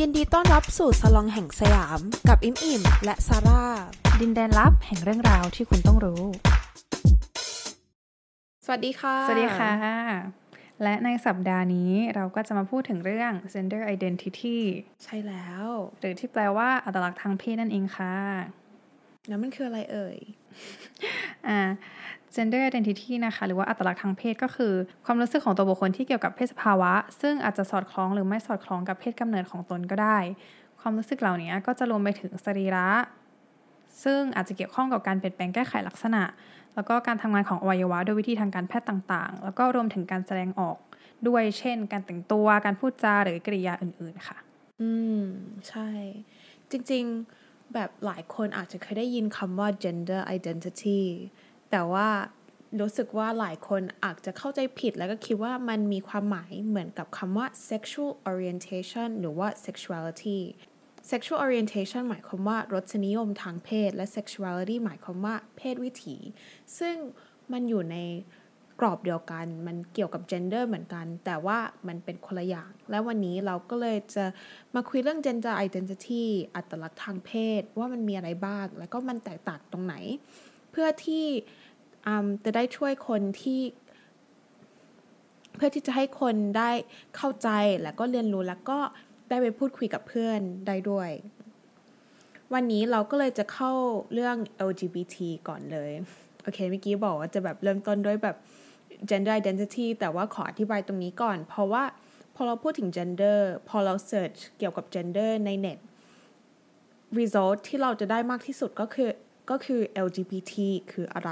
ยินดีต้อนรับสู่สลองแห่งสยาม กับอิมอิมและซาร่า ดินแดนลับแห่งเรื่องราวที่คุณต้องรู้ สวัสดีค่ะ สวัสดีค่ะ และในสัปดาห์นี้เราก็จะมาพูดถึงเรื่อง gender identity ใช่แล้ว หรือที่แปลว่าอัตลักษณ์ทางเพศนั่นเองค่ะ แล้วมันคืออะไรเอ่ย อ่า gender identity นะคะ หรือว่าอัตลักษณ์ทางเพศก็คือ ความรู้สึกของตัวบุคคลที่เกี่ยวกับเพศสภาวะ ซึ่งอาจจะสอดคล้องหรือไม่สอดคล้องกับเพศกำเนิดของตนก็ได้ ความรู้สึกเหล่านี้ก็จะรวมไปถึงสรีระ ซึ่งอาจจะเกี่ยวข้องกับการเปลี่ยนแปลงแก้ไขลักษณะ แล้วก็การทำงานของอวัยวะโดยวิธีทางการแพทย์ต่างๆ แล้วก็รวมถึงการแสดงออกด้วยเช่น การแต่งตัวการพูดจาหรือกริยาอื่นๆค่ะ อืม ใช่ จริง ๆ แบบหลายคนอาจจะเคยได้ยินคำว่า gender identity แต่ว่ารู้สึกว่าหลายคนอาจจะเข้าใจผิดแล้วก็คิดว่ามันมีความหมายเหมือนกับคำว่า sexual orientation หรือว่า sexuality sexual orientation หมายความว่ารสนิยมทางเพศ และ sexuality หมายความว่าเพศวิถี ซึ่งมันอยู่ในกรอบเดียวกัน มันเกี่ยวกับ gender เหมือนกัน แต่ว่ามันเป็นคนละอย่าง และวันนี้เราก็เลยจะมาคุยเรื่อง gender identity อัตลักษณ์ทางเพศ ว่ามันมีอะไรบ้าง แล้วก็มันแตกต่างตรงไหน พื่อที่จะได้ช่วยคนที่ เพื่อที่จะให้คนได้เข้าใจแล้วก็เรียนรู้แล้วก็ได้ไปพูดคุยกับเพื่อนได้ด้วย วันนี้เราก็เลยจะเข้าเรื่อง LGBT ก่อนเลย โอเคเมื่อกี้บอกว่าจะแบบเริ่มต้นด้วยแบบ gender identity แต่ว่าขออธิบายตรงนี้ก่อน เพราะว่าพอเราพูดถึง gender พอเรา search เกี่ยวกับ gender ในเน็ต result ที่เราจะได้มากที่สุดก็คือ ก็คือ LGBT คืออะไร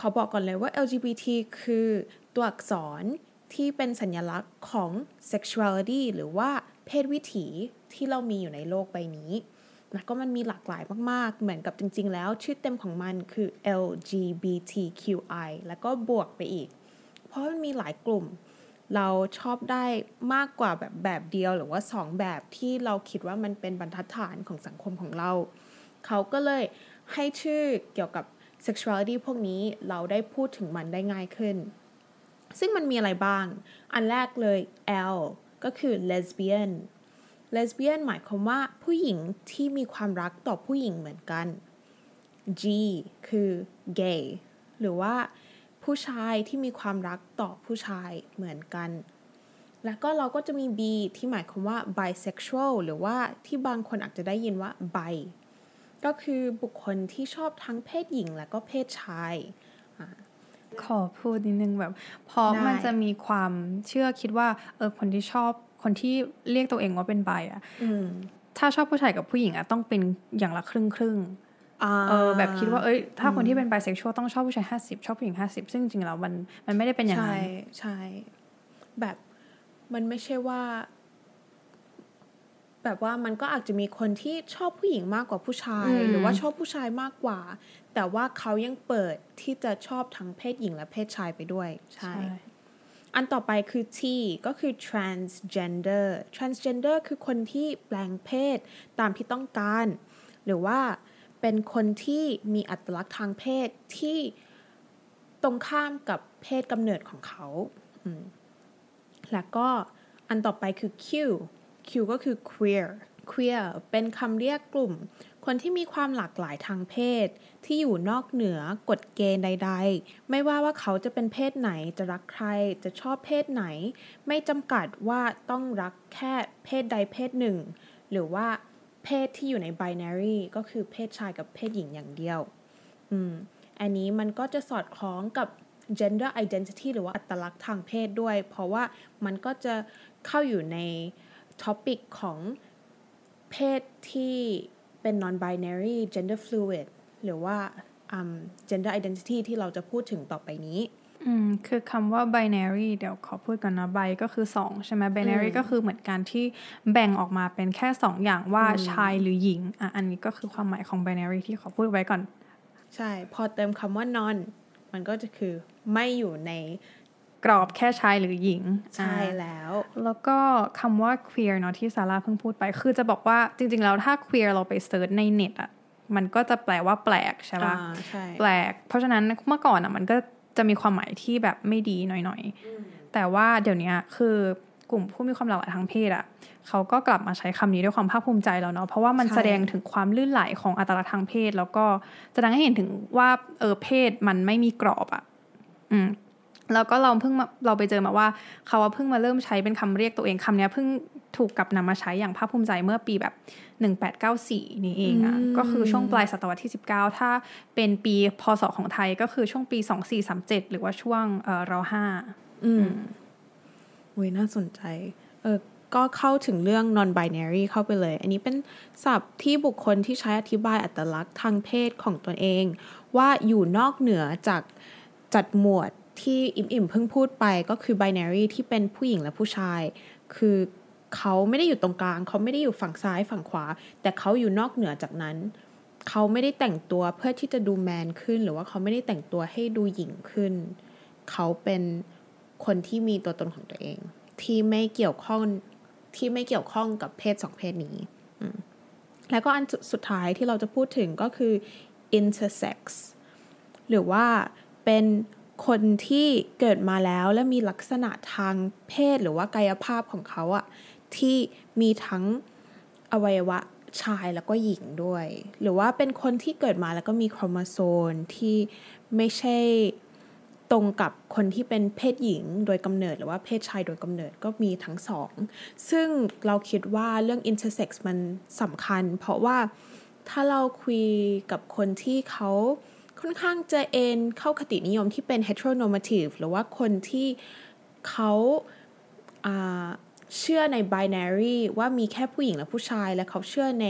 ขอบอกก่อนเลยว่า LGBT คือตัวอักษรที่เป็นสัญลักษณ์ของ sexuality หรือว่าเพศวิถีที่เรามีอยู่ในโลกใบนี้แล้วก็มันมีหลากหลายมาก ๆ เหมือนกับจริง ๆ แล้ว ชื่อเต็มของมันคือ LGBTQI แล้วก็บวกไปอีก เพราะมันมีหลายกลุ่ม เราชอบได้มากกว่าแบบแบบเดียวหรือว่าสองแบบที่เราคิดว่ามันเป็นบรรทัดฐานของสังคมของเรา เขาก็เลย ให้ชื่อเกี่ยวกับ sexuality พวกนี้เราได้พูดถึงมันได้ง่ายขึ้น ซึ่งมันมีอะไรบ้าง อันแรกเลย L ก็คือ lesbian lesbian หมายความว่าผู้หญิงที่มีความรักต่อผู้หญิงเหมือนกัน G คือ gay หรือว่าผู้ชายที่มีความรักต่อผู้ชายเหมือนกัน แล้วก็เราก็จะมี B ที่หมายความว่า bisexual หรือว่าที่บางคนอาจจะได้ยินว่า bi ก็คือบุคคลที่ชอบทั้งเพศหญิงและก็เพศชายขอพูดนิดนึงแบบเพราะมันจะมีความเชื่อคิดว่าเออคนที่ชอบคนที่เรียกตัวเองว่าเป็นไบอะถ้าชอบผู้ชายกับผู้หญิงอะต้องเป็นอย่างละครึ่งครึ่งเออแบบคิดว่าเอ้ยถ้าคนที่เป็นไบเซ็กชวลต้องชอบผู้ชายห้าสิบชอบผู้หญิงห้าสิบซึ่งจริงแล้วมันมันไม่ได้เป็นอย่างนั้นใช่ใช่แบบมันไม่ใช่ว่า แบบว่ามันก็อาจจะมีคนที่ชอบผู้หญิงมากกว่าผู้ชาย หรือว่าชอบผู้ชายมากกว่า แต่ว่าเขายังเปิดที่จะชอบทั้งเพศหญิงและเพศชายไปด้วย ใช่ อันต่อไปคือ T ก็คือ transgender transgender คือคนที่แปลงเพศตามที่ต้องการ หรือว่าเป็นคนที่มีอัตลักษณ์ทางเพศที่ตรงข้ามกับเพศกำเนิดของเขา แล้วก็อันต่อไปคือ Q Q ก็คือ queer queer เป็นคำเรียกกลุ่ม คนที่มีความหลากหลายทางเพศ ที่อยู่นอกเหนือกฎเกณฑ์ใด ๆ ไม่ว่าว่าเขาจะเป็นเพศไหนจะรักใครจะชอบเพศไหน ไม่จำกัดว่าต้องรักแค่เพศใดเพศหนึ่ง หรือว่าเพศที่อยู่ใน binary ก็คือเพศชายกับเพศหญิงอย่างเดียวอืมอันนี้มันก็จะสอดคล้องกับ gender identity หรือว่าอัตลักษณ์ทางเพศด้วย เพราะว่ามันก็จะเข้าอยู่ใน ท็อปิกของเพศที่เป็น non binary gender fluid หรือว่า um, gender identity ที่เราจะพูดถึงต่อไปนี้ อืม คือคำว่า binary เดี๋ยวขอพูดก่อนนะ bi ก็คือ 2 ใช่ไหม binary ก็คือเหมือนการที่แบ่งออกมาเป็นแค่ 2 อย่างว่าชายหรือหญิง อะ อันนี้ก็คือความหมายของ binary ที่ขอพูดไว้ก่อน ใช่ พอเติมคำว่า non มันก็จะคือไม่อยู่ใน กรอบแค่ชายหรือหญิง ใช่แล้ว แล้วก็คำว่า queer เนาะที่ซาร่าเพิ่งพูดไป คือจะบอกว่าจริง ๆ แล้วถ้า queer เราไปเซิร์ชในเน็ตอะมันก็จะแปลว่าแปลกใช่ปะแปลก เพราะฉะนั้นเมื่อก่อนอะมันก็จะมีความหมายที่แบบไม่ดีหน่อยๆ แต่ว่าเดี๋ยวนี้คือกลุ่มผู้มีความหลากหลายทางเพศอะ่ะเขาก็กลับมาใช้คำนี้ด้วยความภาคภูมิใจแล้วเนาะเพราะว่ามันแสดงถึงความลื่นไหลของอัตลักษณ์ทางเพศ แล้วก็แสดงให้เห็นถึงว่าเออเพศมันไม่มีกรอบอะ่ะอืม แล้วก็เราเพิ่งเราไปเจอมาว่าเขาเพิ่งมาเริ่มใช้เป็นคำเรียกตัวเองคำนี้เพิ่งถูกกลับนำมาใช้อย่างภาคภูมิใจเมื่อปีแบบ 1894 นี่เองอะ่ะก็คือช่วงปลายศตวรรษที่ 19 ถ้าเป็นปีพศของไทยก็คือช่วงปี 2437 หรือว่าช่วงเอ่อรห้าอืมอุ้ยน่าสนใจเออก็เข้าถึงเรื่อง non binary เข้าไปเลย อันนี้เป็นศัพท์ที่บุคคลที่ใช้อธิบายอัตลักษณ์ทางเพศของตนเอง ว่าอยู่นอกเหนือจากจัดหมวด ที่อิมอิมเพิ่งพูดไปก็คือ binary ที่เป็นผู้หญิงและผู้ชาย คือเขาไม่ได้อยู่ตรงกลาง เขาไม่ได้อยู่ฝั่งซ้ายฝั่งขวา แต่เขาอยู่นอกเหนือจากนั้น เขาไม่ได้แต่งตัวเพื่อที่จะดูแมนขึ้น หรือว่าเขาไม่ได้แต่งตัวให้ดูหญิงขึ้น เขาเป็นคนที่มีตัวตนของตัวเอง ที่ไม่เกี่ยวข้องที่ไม่เกี่ยวข้องกับเพศสองเพศนี้ แล้วก็อันสุดท้ายที่เราจะพูดถึงก็คือ intersex หรือว่าเป็น คนที่เกิดมาแล้วและมีลักษณะทางเพศหรือว่ากายภาพของเขาอะที่มีทั้งอวัยวะชายแล้วก็หญิงด้วย หรือว่าเป็นคนที่เกิดมาแล้วก็มีโครโมโซมที่ไม่ใช่ตรงกับคนที่เป็นเพศหญิงโดยกำเนิด หรือว่าเพศชายโดยกำเนิดก็มีทั้งสอง ซึ่งเราคิดว่าเรื่อง intersex มันสำคัญ เพราะว่าถ้าเราคุยกับคนที่เขา ค่อนข้างจะเอนเข้าคตินิยมที่เป็น heteronormative หรือว่าคนที่เขาเชื่อใน binary ว่ามีแค่ผู้หญิงและผู้ชาย และเขาเชื่อใน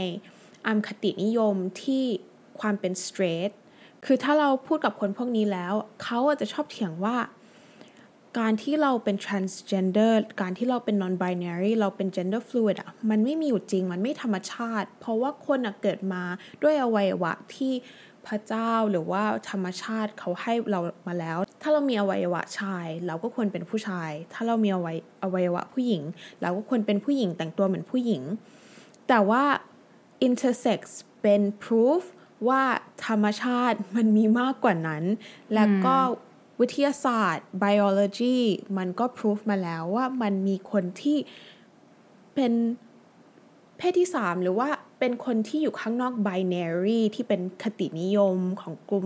อัมคตินิยมที่ความเป็น straight คือถ้าเราพูดกับคนพวกนี้แล้ว เขาอาจจะชอบเถียงว่า การที่เราเป็น transgender การที่เราเป็น non binary เราเป็น gender fluid อะมันไม่มีอยู่จริงมันไม่ธรรมชาติ เพราะว่าคนเกิดมาด้วยอวัยวะที่ พระเจ้าหรือว่าธรรมชาติเขาให้เรามาแล้ว ถ้าเรามีอวัยวะชาย เราก็ควรเป็นผู้ชาย ถ้าเรามีอวัยอวัยวะผู้หญิง เราก็ควรเป็นผู้หญิงแต่งตัวเหมือนผู้หญิง แต่ว่า intersex เป็น proof ว่าธรรมชาติมันมีมากกว่านั้น แล้วก็วิทยาศาสตร์ biology มันก็พิสูจมาแล้วว่ามันมีคนที่เป็นเพศที่สามหรือว่า เป็นคนที่อยู่ข้างนอก binary ที่เป็นคตินิยมของกลุ่ม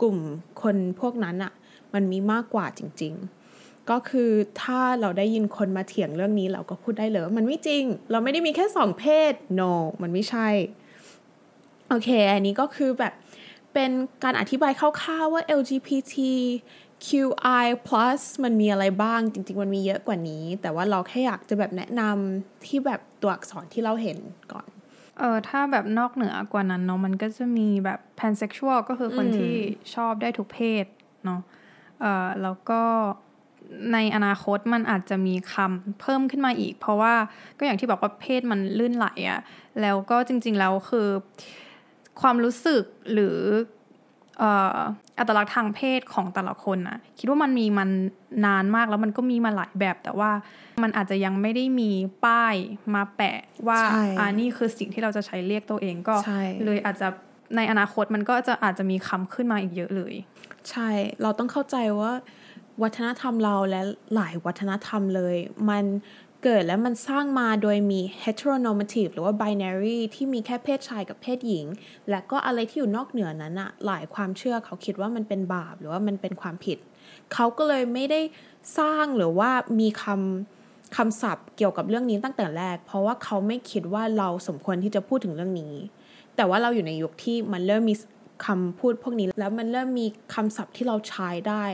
กลุ่มคนพวกนั้นอะมันมีมากกว่าจริง ๆ ก็คือถ้าเราได้ยินคนมาเถียงเรื่องนี้เราก็พูดได้เลยว่ามันไม่จริง เราไม่ได้มีแค่สองเพศ no มันไม่ใช่ โอเค อันนี้ก็คือแบบเป็นการอธิบายคร่าวๆว่า LGBT QI plus มันมีอะไรบ้าง จริง ๆ มันมีเยอะกว่านี้ แต่ว่าเราแค่อยากจะแบบแนะนำที่แบบตัวอักษรที่เราเห็นก่อน เออถ้าแบบนอกเหนือกว่านั้นเนาะมันก็จะมีแบบ pansexual ก็คือคนที่ชอบได้ทุกเพศเนาะเออแล้วก็ในอนาคตมันอาจจะมีคำเพิ่มขึ้นมาอีก เพราะว่าก็อย่างที่บอกว่าเพศมันลื่นไหลอะแล้วก็จริง ๆ แล้วคือ ความรู้สึกหรือ อัตลักษณ์ทางเพศของแต่ละคนนะคิดว่ามันมีมันนานมากแล้วมันก็มีมาหลายแบบ แต่ว่ามันอาจจะยังไม่ได้มีป้ายมาแปะว่าอ่านี่คือสิ่งที่เราจะใช้เรียกตัวเองก็ เลยอาจจะในอนาคตมันก็จะอาจจะมีคำขึ้นมาอีกเยอะเลย ใช่เราต้องเข้าใจว่าวัฒนธรรมเราและหลายวัฒนธรรมเลย มัน เกิดแล้วมันสร้างมาโดยมี heteronormative หรือว่า binary ที่มีแค่เพศชายกับเพศหญิง และก็อะไรที่อยู่นอกเหนือนั้นอะหลายความเชื่อเขาคิดว่ามันเป็นบาปหรือว่ามันเป็นความผิด เขาก็เลยไม่ได้สร้างหรือว่ามีคำคำศัพท์เกี่ยวกับเรื่องนี้ตั้งแต่แรก เพราะว่าเขาไม่คิดว่าเราสมควรที่จะพูดถึงเรื่องนี้ แต่ว่าเราอยู่ในยุคที่มันเริ่มมีคำพูดพวกนี้ แล้วมันเริ่มมีคำศัพท์ที่เราใช้ได้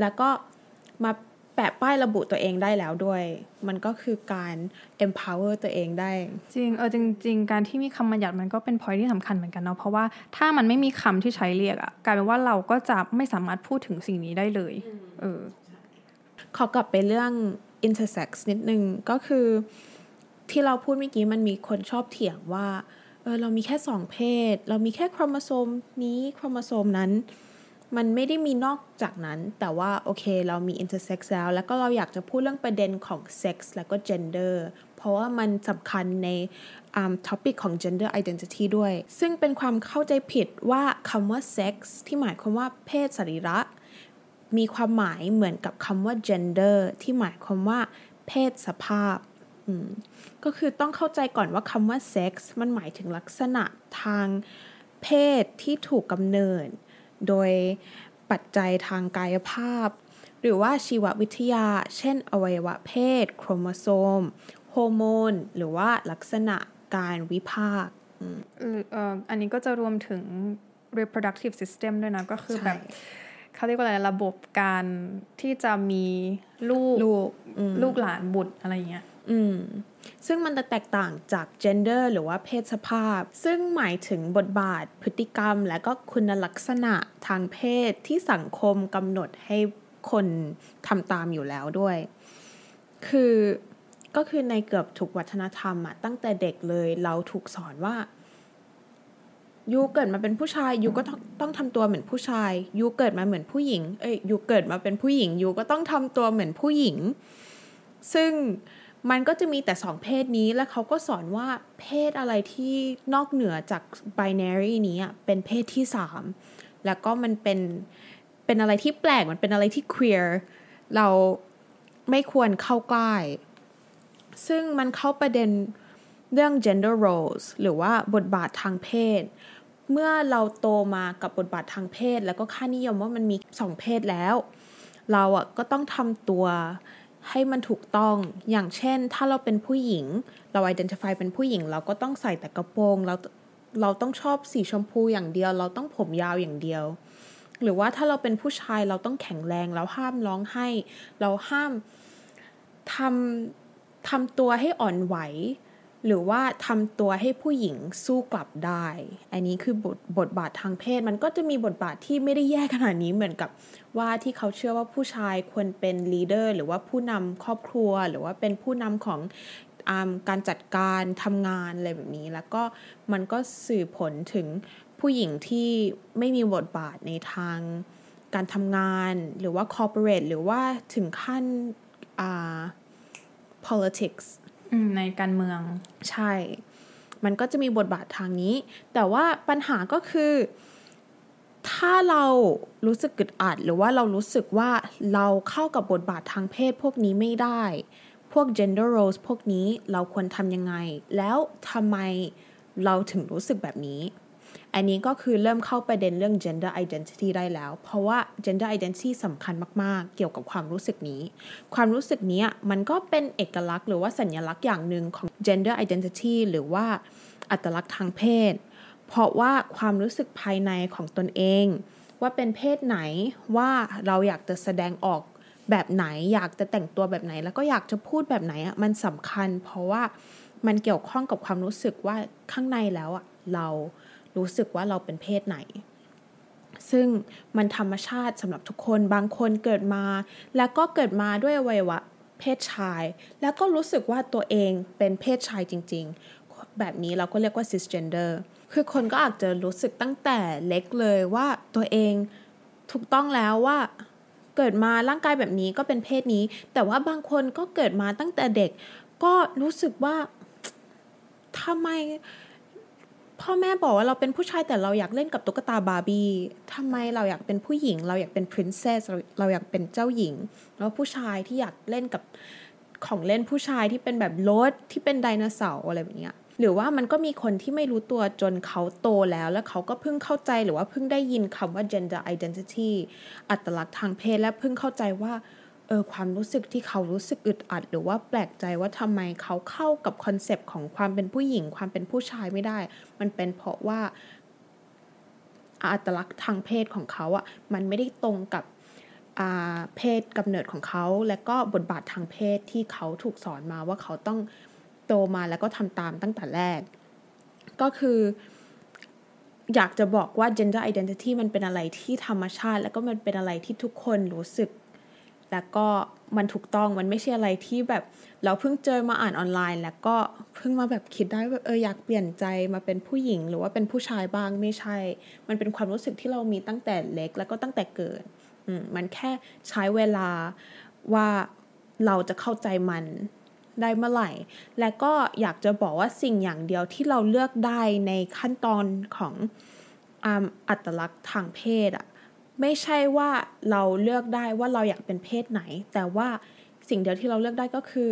แล้วก็มา แปะป้ายระบุตัวเองได้แล้วด้วย มันก็คือการ empower ตัวเองได้ จริง เออจริง ๆ การที่มีคำบัญญัติมันก็เป็น point ที่สำคัญเหมือนกันเนาะ เพราะว่าถ้ามันไม่มีคำที่ใช้เรียกอะกลายเป็นว่าเราก็จะไม่สามารถพูดถึงสิ่งนี้ได้เลย เออ ขอกลับไปเรื่อง intersex นิดนึง ก็คือที่เราพูดเมื่อกี้มันมีคนชอบเถียงว่า เออเรามีแค่สองเพศ เรามีแค่โครโมโซมนี้โครโมโซมนั้น มันไม่ได้มีนอกจากนั้น แต่ว่าโอเคเรามี intersex แล้ว แล้วก็เราอยากจะพูดเรื่องประเด็นของ sex แล้วก็ gender เพราะว่ามันสำคัญใน topic ของ gender identity ด้วย ซึ่งเป็นความเข้าใจผิดว่าคำว่า sex ที่หมายความว่าเพศสรีระ มีความหมายเหมือนกับคำว่า gender ที่หมายความว่า เพศสภาพก็คือต้องเข้าใจก่อนว่าคำว่าเซ็กส์มันหมายถึงลักษณะทางเพศที่ถูกกำเนิด โดยปัจจัยทางกายภาพ หรือว่าชีววิทยา เช่น อวัยวะเพศ โครโมโซม โฮอร์โมน หรือว่าลักษณะกายวิภาคอันนี้ก็จะรวมถึง reproductive system ด้วยนะ ก็คือแบบเขาเรียกว่าอะไรระบบการที่จะมีลูก ลูกลูกหลานบุตรอะไรเงี้ย อืม ซึ่งมันจะแตกต่างจาก gender หรือว่าเพศสภาพ ซึ่งหมายถึงบทบาท พฤติกรรม และก็คุณลักษณะทางเพศที่สังคมกำหนดให้คนทำตามอยู่แล้วด้วย คือก็คือในเกือบทุกวัฒนธรรมอะตั้งแต่เด็กเลยเราถูกสอนว่าyou เกิดมาเป็นผู้ชาย you ก็ต้องต้องทำตัวเหมือนผู้ชาย you เกิดมาเหมือนผู้หญิง เอ้ย you เกิดมาเป็นผู้หญิง you ก็ต้องทำตัวเหมือนผู้หญิง ซึ่ง มันก็จะมีแต่สองเพศนี้แล้วเขาก็สอนว่าเพศอะไรที่นอกเหนือจาก binary นี้เป็นเพศที่สามแล้วก็มันเป็นเป็นอะไรที่แปลกมันเป็นอะไรที่ queer เราไม่ควรเข้าใกล้ ซึ่งมันเข้าประเด็นเรื่อง gender roles หรือว่าบทบาททางเพศ เมื่อเราโตมากับบทบาททางเพศ แล้วก็ค่านิยมว่ามันมีสองเพศแล้ว เราอะก็ต้องทำตัว ให้มันถูกต้องอย่างเช่น ถ้าเราเป็นผู้หญิง เรา identify เป็นผู้หญิง เราก็ต้องใส่แต่กระโปรงเราเราต้องชอบสีชมพูอย่างเดียว เราต้องผมยาวอย่างเดียว หรือว่าถ้าเราเป็นผู้ชายเราต้องแข็งแรงเราห้ามร้องไห้ เราห้ามทำทำตัวให้อ่อนไหว หรือว่าทำตัวให้ผู้หญิงสู้กลับได้ อันนี้คือบทบทบาททางเพศ มันก็จะมีบทบาทที่ไม่ได้แย่ขนาดนี้เหมือนกับว่าที่เขาเชื่อว่าผู้ชายควรเป็น leader หรือว่าผู้นำครอบครัว หรือว่าเป็นผู้นำของเอ่อการจัดการทำงานอะไรแบบนี้ แล้วก็มันก็ส่งผลถึงผู้หญิงที่ไม่มีบทบาทในทางการทำงาน หรือว่า corporate หรือว่าถึงขั้น politics ในการเมือง ใช่ มันก็จะมีบทบาททางนี้ แต่ว่าปัญหาก็คือ ถ้าเรารู้สึกกึดอัด หรือว่าเรารู้สึกว่าเราเข้ากับบทบาททางเพศพวกนี้ไม่ได้ พวก gender roles พวกนี้เราควรทำยังไง แล้วทำไมเราถึงรู้สึกแบบนี้ อันนี้ก็คือเริ่มเข้าประเด็นเรื่อง gender identity ได้แล้ว เพราะว่า gender identity สำคัญมาก ๆ เกี่ยวกับความรู้สึกนี้ ความรู้สึกนี้มันก็เป็นเอกลักษณ์หรือว่าสัญลักษณ์อย่างหนึ่งของ gender identity หรือว่าอัตลักษณ์ทางเพศ เพราะว่าความรู้สึกภายในของตนเอง ว่าเป็นเพศไหนว่าเราอยากจะแสดงออกแบบไหนอยากจะแต่งตัวแบบไหน แล้วก็อยากจะพูดแบบไหนอะมันสำคัญ เพราะว่ามันเกี่ยวข้องกับความรู้สึกว่าข้างในแล้วอะเรา รู้สึกว่าเราเป็นเพศไหน ซึ่งมันธรรมชาติสำหรับทุกคนบางคนเกิดมา แล้วก็เกิดมาด้วยวัยวะเพศชาย แล้วก็รู้สึกว่าตัวเองเป็นเพศชายจริง ๆ แบบนี้เราก็เรียกว่า cisgender คือคนก็อาจจะรู้สึกตั้งแต่เล็กเลยว่าตัวเองถูกต้องแล้วว่าเกิดมาร่างกายแบบนี้ก็เป็นเพศนี้ แต่ว่าบางคนก็เกิดมาตั้งแต่เด็ก ก็รู้สึกว่าทำไม พ่อแม่บอกว่าเราเป็นผู้ชายแต่เราอยากเล่นกับตุ๊กตาบาร์บี้ทำไมเราอยากเป็นผู้หญิง เราอยากเป็นพรินเซสเราอยากเป็นเจ้าหญิง แล้วผู้ชายที่อยากเล่นกับของเล่นผู้ชายที่เป็นแบบรถที่เป็นไดโนเสาร์อะไรแบบนี้หรือว่ามันก็มีคนที่ไม่รู้ตัวจนเขาโตแล้ว แล้วเขาก็เพิ่งเข้าใจหรือว่าเพิ่งได้ยินคำว่า gender identity อัตลักษณ์ทางเพศและเพิ่งเข้าใจว่า เออความรู้สึกที่เขารู้สึกอึดอัด หรือว่าแปลกใจว่าทำไมเขาเข้ากับ concept ของความเป็นผู้หญิง ความเป็นผู้ชายไม่ได้ มันเป็นเพราะว่าอัตลักษณ์ทางเพศของเขาอะ่ะมันไม่ได้ตรงกับเพศกำเนิดของเขา และก็บทบาททางเพศที่เขาถูกสอนมาว่าเขาต้องโตมาแล้วก็ทำตามตั้งแต่แรก ก็คืออยากจะบอกว่า gender identity มันเป็นอะไรที่ธรรมชาติ แล้วก็มันเป็นอะไรที่ทุกคนรู้สึก แล้วก็มันถูกต้องมันไม่ใช่อะไรที่แบบเราเพิ่งเจอมาอ่านออนไลน์ แล้วก็เพิ่งมาแบบคิดได้แบบเอออยากเปลี่ยนใจมาเป็นผู้หญิง หรือว่าเป็นผู้ชายบ้างไม่ใช่ มันเป็นความรู้สึกที่เรามีตั้งแต่เล็กแล้วก็ตั้งแต่เกิดอืมมันแค่ใช้เวลาว่าเราจะเข้าใจมันได้เมื่อไหร่ และก็อยากจะบอกว่าสิ่งอย่างเดียวที่เราเลือกได้ในขั้นตอนของอัตลักษณ์ทางเพศอะ ไม่ใช่ว่าเราเลือกได้ว่าเราอยากเป็นเพศไหน แต่ว่าสิ่งเดียวที่เราเลือกได้ก็คือ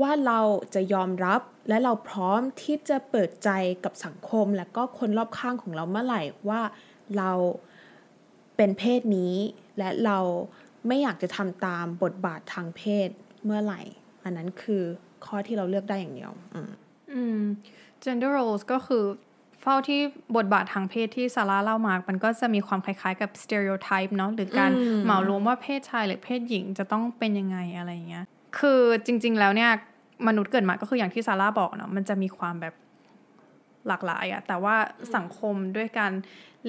ว่าเราจะยอมรับและเราพร้อมที่จะเปิดใจกับสังคม และก็คนรอบข้างของเราเมื่อไหร่ว่าเราเป็นเพศนี้ และเราไม่อยากจะทำตามบทบาททางเพศเมื่อไหร่ อันนั้นคือข้อที่เราเลือกได้อย่างเดียว อืมอม gender roles ก็คือ เฝ้าที่บทบาททางเพศที่ซาร่าเล่ามา มันก็จะมีความคล้ายๆกับ stereotype เนาะหรือการเหมารวมว่าเพศชายหรือเพศหญิงจะต้องเป็นยังไงอะไรอย่างเงี้ย คือจริง ๆ แล้วเนี่ยมนุษย์เกิดมาก็คืออย่างที่ซาร่าบอกเนาะมันจะมีความแบบหลากหลายอะแต่ว่าสังคมด้วยการ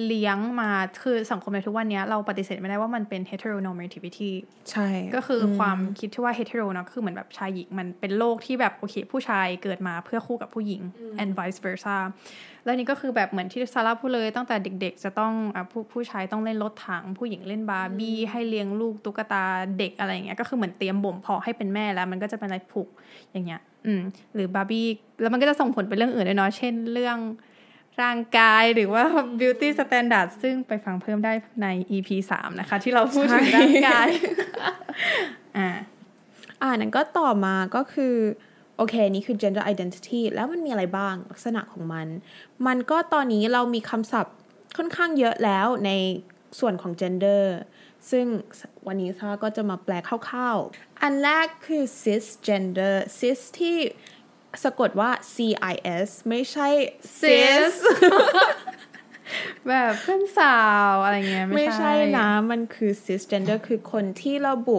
เลี้ยงมาคือสังคมในทุกวันนี้เราปฏิเสธไม่ได้ว่ามันเป็น heteronormativity ใช่ ก็คืออความคิดที่ว่า hetero เนอะคือเหมือนแบบชายหญิง มันเป็นโลกที่แบบโอเค ผู้ชายเกิดมาเพื่อคู่กับผู้หญิง and vice versa แล้วนี่ก็คือแบบเหมือนที่ซาร่าพูดเลยตั้งแต่เด็กๆ จะต้องอะผู้ผู้ชายต้องเล่นรถถัง ผู้หญิงเล่นบาร์บี้ให้เลี้ยงลูกตุ๊กตาเด็กอะไรอย่างเงี้ยก็คือเหมือนเตรียมบ่มเพาะให้เป็นแม่แล้ว มันก็จะเป็นอะไรผูกอย่างเงี้ยอืมหรือบาร์บี้แล้วมันก็จะส่งผลไปเรื่องอื่นด้วยเนาะเช่นเรื่องร่างกายหรือว่า beauty standard ซึ่งไปฟังเพิ่มได้ใน EP 3นะคะ ที่เราพูดถึงร่างกาย อ่า อ่านั้นก็ต่อมาก็คือ โอเค นี่คือ gender identity แล้วมันมีอะไรบ้างลักษณะของมัน มันก็ตอนนี้เรามีคำศัพท์ค่อนข้างเยอะแล้วในส่วนของ gender ซึ่งวันนี้ซาก็จะมาแปลคร่าวๆ อันแรกคือ cisgender cis ที่สะกดว่า C I S ไม่ใช่ cis แบบเพื่อนสาวอะไรเงี้ยไม่ใช่นะ มันคือ cisgender คือคนที่ระบุ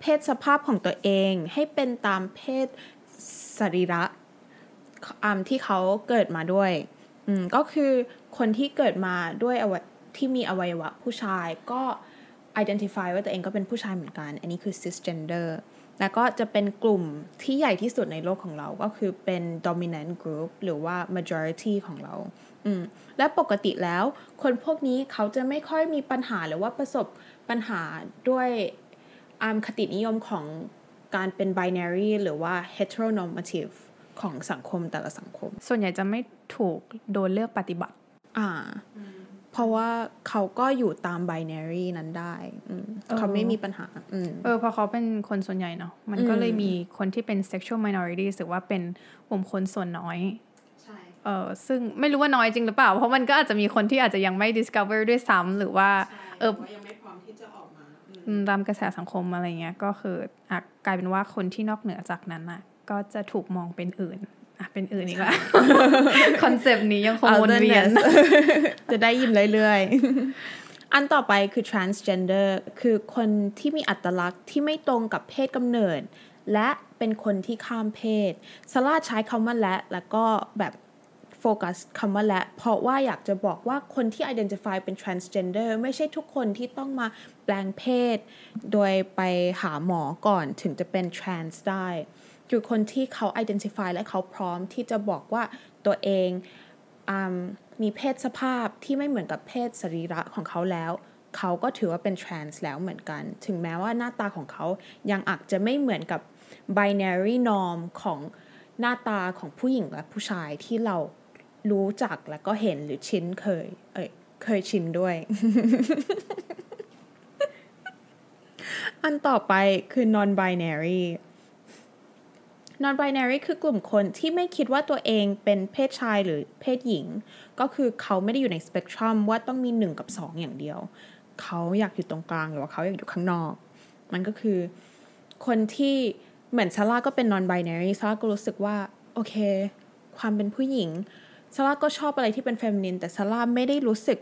เพศสภาพของตัวเอง ให้เป็นตามเพศ สรีระอมที่เขาเกิดมาด้วยอืมก็คือคนที่เกิดมาด้วยอวัยที่มีอวัยวะผู้ชายก็ identify ว่าตัวเองก็เป็นผู้ชายเหมือนกัน อันนี้คือ cisgender แล้วก็จะเป็นกลุ่มที่ใหญ่ที่สุดในโลกของเราก็คือเป็น dominant group หรือว่า majority ของเราอืมและปกติแล้ว คนพวกนี้เขาจะไม่ค่อยมีปัญหาหรือว่าประสบปัญหาด้วยอามคตินิยมของ การเป็น binary หรือว่า heteronormative ของสังคมแต่ละสังคม ส่วนใหญ่จะไม่ถูกโดนเลือกปฏิบัติ อ่า เพราะว่าเขาก็อยู่ตาม binary นั้นได้อืมเออเขาไม่มีปัญหาอืมเออเพราะเขาเป็นคนส่วนใหญ่เนาะมันก็เลยมีคนที่เป็น sexual minority หรือว่าเป็นกลุ่มคนส่วนน้อยใช่เออซึ่งไม่รู้ว่าน้อยจริงหรือเปล่า เพราะมันก็อาจจะมีคนที่อาจจะยังไม่ discover ด้วยซ้ำหรือว่าเออยังไม่พร้อมที่จะออกมาอืม ตามกระแสสังคมอะไรเงี้ยก็คืออะกลายเป็นว่าคนที่นอกเหนือจากนั้นน่ะ ก็จะถูกมองเป็นอื่นอะเป็นอื่นอีกแล้ว concept นี้ยังคงวนเวียน จะได้ยินเรื่อยๆ อันต่อไปคือ transgender คือคนที่มีอัตลักษณ์ที่ไม่ตรงกับเพศกำเนิด และเป็นคนที่ข้ามเพศสลาใช้คำว่าและแล้วก็แบบ โฟกัสคำว่าและ เพราะว่าอยากจะบอกว่าคนที่ identify เป็น transgender ไม่ใช่ทุกคนที่ต้องมาแปลงเพศ โดยไปหาหมอก่อนถึงจะเป็น trans ได้คือคนที่เขา identify และเขาพร้อมที่จะบอกว่าตัวเองอืมมีเพศสภาพที่ไม่เหมือนกับเพศสรีระของเขาแล้ว เขาก็ถือว่าเป็น trans แล้วเหมือนกัน ถึงแม้ว่าหน้าตาของเขายังอาจจะไม่เหมือนกับ binary norm ของหน้าตาของผู้หญิงและผู้ชายที่เรา รู้จักและก็เห็นหรือชินเคย เอ้ยเคยชินด้วย อันต่อไปคือ non binary non binary คือกลุ่มคนที่ไม่คิดว่าตัวเองเป็นเพศชายหรือเพศหญิง ก็คือเขาไม่ได้อยู่ในสเปกตรัมว่าต้องมี 1 กับ 2 อย่างเดียว เขาอยากอยู่ตรงกลางหรือว่าเขาอยากอยู่ข้างนอก มันก็คือคนที่เหมือนซาร่าก็เป็น non binary ซาร่าก็รู้สึกว่า โอเค ความเป็นผู้หญิง ซาร่าก็ชอบอะไรที่เป็น feminine แต่ซาร่าไม่ได้รู้สึก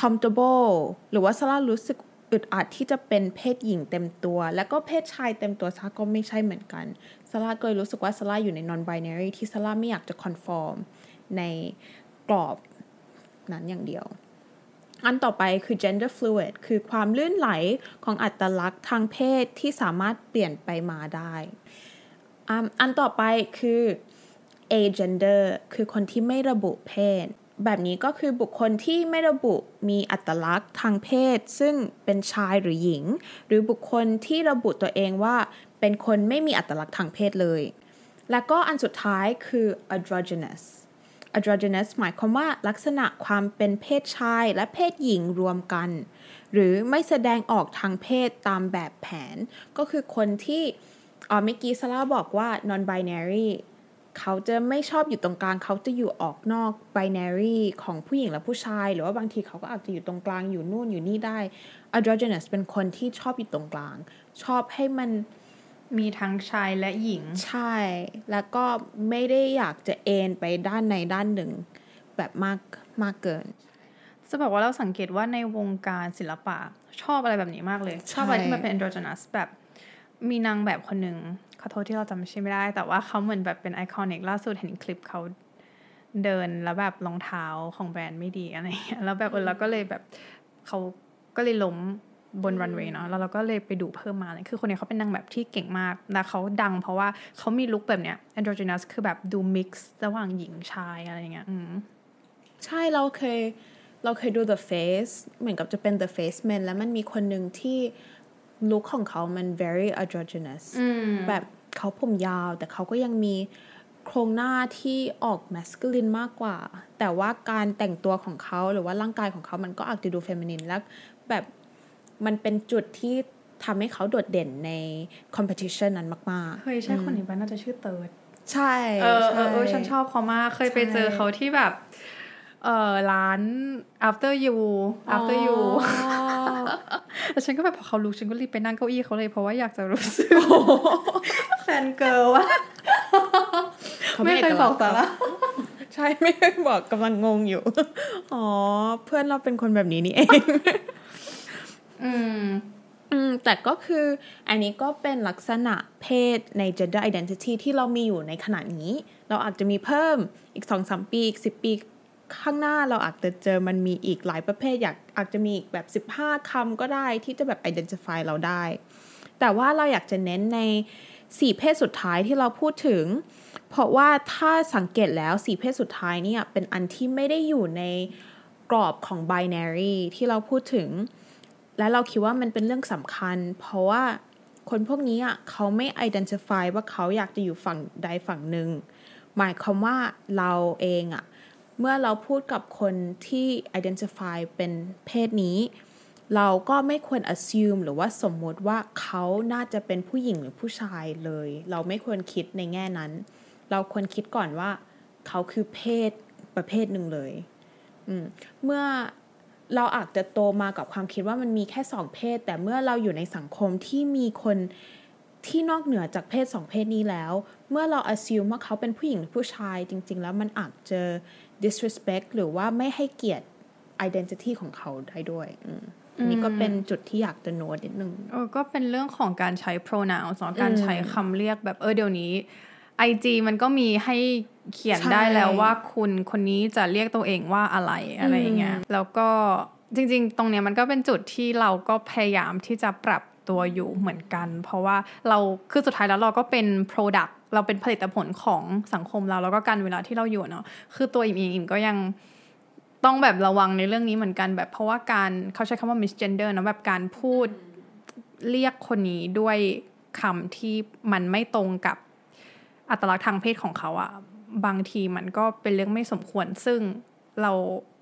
comfortable หรือว่าซาร่ารู้สึกอึดอัดที่จะเป็นเพศหญิงเต็มตัว แล้วก็เพศชายเต็มตัวซาร่าก็ไม่ใช่เหมือนกันซาร่าก็เลยรู้สึกว่าซาร่าอยู่ใน non binary ที่ซาร่าไม่อยากจะ conform ในกรอบนั้นอย่างเดียว อันต่อไปคือ gender fluid คือความลื่นไหลของอัตลักษณ์ทางเพศที่สามารถเปลี่ยนไปมาได้ อันต่อไปคือ agender คือคนที่ไม่ระบุเพศ แบบนี้ก็คือบุคคลที่ไม่ระบุมีอัตลักษณ์ทางเพศ ซึ่งเป็นชายหรือหญิง หรือบุคคลที่ระบุตัวเองว่าเป็นคนไม่มีอัตลักษณ์ทางเพศเลย แล้วก็อันสุดท้ายคือ androgynous androgynous หมายความว่าลักษณะความเป็นเพศชายและเพศหญิงรวมกัน หรือไม่แสดงออกทางเพศตามแบบแผน ก็คือคนที่อ๋อเมื่อกี้ซาร่าบอกว่า non binary เขาจะไม่ชอบอยู่ตรงกลาง เขาจะอยู่ออกนอก binary ของผู้หญิงและผู้ชาย หรือว่าบางทีเขาก็อาจจะอยู่ตรงกลางอยู่นู่นอยู่นี่ได้ androgynous เป็นคนที่ชอบอยู่ตรงกลาง ชอบให้มันมีทั้งชายและหญิง ใช่ แล้วก็ไม่ได้อยากจะเอนไปด้านในด้านหนึ่ง แบบมากมากเกิน จะบอกว่าเราสังเกตว่าในวงการศิลปะชอบอะไรแบบนี้มากเลย ชอบอะไรที่มันเป็น androgynous แบบมีนางแบบคนหนึ่ง ขอโทษที่เราจำชื่อไม่ได้ แต่ว่าเขาเหมือนแบบเป็นไอคอนิกล่าสุดเห็นคลิปเขาเดินแล้วแบบรองเท้าของแบรนด์ไม่ดีอะไรเงี้ยแล้วแบบเออเราก็เลยแบบเขาก็เลยล้มบนรันเวย์เนาะแล้วเราก็เลยไปดูเพิ่มมาเลยคือคนนี้เขาเป็นนางแบบที่เก่งมากและเขาดังเพราะว่าเขามีลุคแบบเนี้ย androgynous คือแบบดู mix ระหว่างหญิงชายอะไรเงี้ยอืมใช่เราเคยเราเคยดู The Face เหมือนกับจะเป็น The Face Man แล้วมันมีคนหนึ่งที่ ลุคของเขามัน very androgynous แบบเขาผมยาว แต่เขาก็ยังมีโครงหน้าที่ออก masculine มากกว่า แต่ว่าการแต่งตัวของเขาหรือว่าร่างกายของเขามันก็อาจจะดู feminine แล้วแบบมันเป็นจุดที่ทำให้เขาโดดเด่นใน competition นั้นมากเฮ้ยใช่คนนี้ป่ะน่าจะชื่อเติร์ดๆใช่ เออเออเออใฉันชอบเขามาก เคยไปใช่เจอเขาที่แบบ เออร้าน after you after you แล้วฉันก็แบบพอเขาลุกฉันก็รีบไปนั่งเก้าอี้เขาเลยเพราะว่าอยากจะรู้สึกแฟนเกิร์ลว่าเขาไม่เคยบอกสาระใช่ไม่เคยบอกกำลังงงอยู่ อ๋อ เพื่อนเราเป็นคนแบบนี้นี่เอง อืม อืม แต่ก็คืออันนี้ก็เป็นลักษณะเพศใน gender identity ที่เรามีอยู่ในขณะนี้ เราอาจจะมีเพิ่มอีกสองสามปี อีกสิบปี ข้างหน้าเราอาจจะเจอมันมีอีกหลายประเภทอยากอาจจะมีอีกแบบ 15คำก็ได้ที่จะแบบ identify เราได้ แต่ว่าเราอยากจะเน้นในสี่เพศสุดท้ายที่เราพูดถึง เพราะว่าถ้าสังเกตแล้วสี่เพศสุดท้ายเนี่ยเป็นอันที่ไม่ได้อยู่ในกรอบของ binary ที่เราพูดถึง และเราคิดว่ามันเป็นเรื่องสำคัญ เพราะว่าคนพวกนี้อะเขาไม่ identify ว่าเขาอยากจะอยู่ฝั่งใดฝั่งหนึ่งหมายความว่าเราเองอะ เมื่อเราพูดกับคนที่ identify เป็นเพศนี้ เราก็ไม่ควร assume หรือว่าสมมติว่าเขาน่าจะเป็นผู้หญิงหรือผู้ชายเลย เราไม่ควรคิดในแง่นั้น เราควรคิดก่อนว่า เขาคือเพศประเภทหนึ่งเลยมเมื่อเราอาจจะโตมากับความคิดว่ามันมีแค่สองเพศ แต่เมื่อเราอยู่ในสังคมที่มีคนที่นอกเหนือจากเพศสองเพศนี้แล้ว เมื่อเรา assume ว่าเขาเป็นผู้หญิงหรือผู้ชายจริง ๆ แล้วมันอาจจะ disrespect หรือว่าไม่ให้เกียรติ identity ของเขาได้ด้วยอืมอันนี้ก็เป็นจุดที่อยากจะโน้ตนิดนึงเออก็เป็นเรื่องของการใช้ pronoun สองการใช้คำเรียกแบบเออเดี๋ยวนี้ IG มันก็มีให้เขียนใช่ได้แล้วว่าคุณคนนี้จะเรียกตัวเองว่าอะไรอะไรอย่างเงี้ยแล้วก็จริง ๆ ตรงเนี้ยมันก็เป็นจุดที่เราก็พยายามที่จะปรับตัวอยู่เหมือนกัน เพราะว่าเราคือสุดท้ายแล้วเราก็เป็น product เราเป็นผลิตผลของสังคมเราแล้วก็การเวลาที่เราอยู่เนาะคือตัวอิมเองอิมก็ยังต้องแบบระวังในเรื่องนี้เหมือนกันแบบเพราะว่าการเขาใช้คำว่า misgender นะแบบการพูดเรียกคนนี้ด้วยคำที่มันไม่ตรงกับอัตลักษณ์ทางเพศของเขาอะบางทีมันก็เป็นเรื่องไม่สมควรซึ่งเรา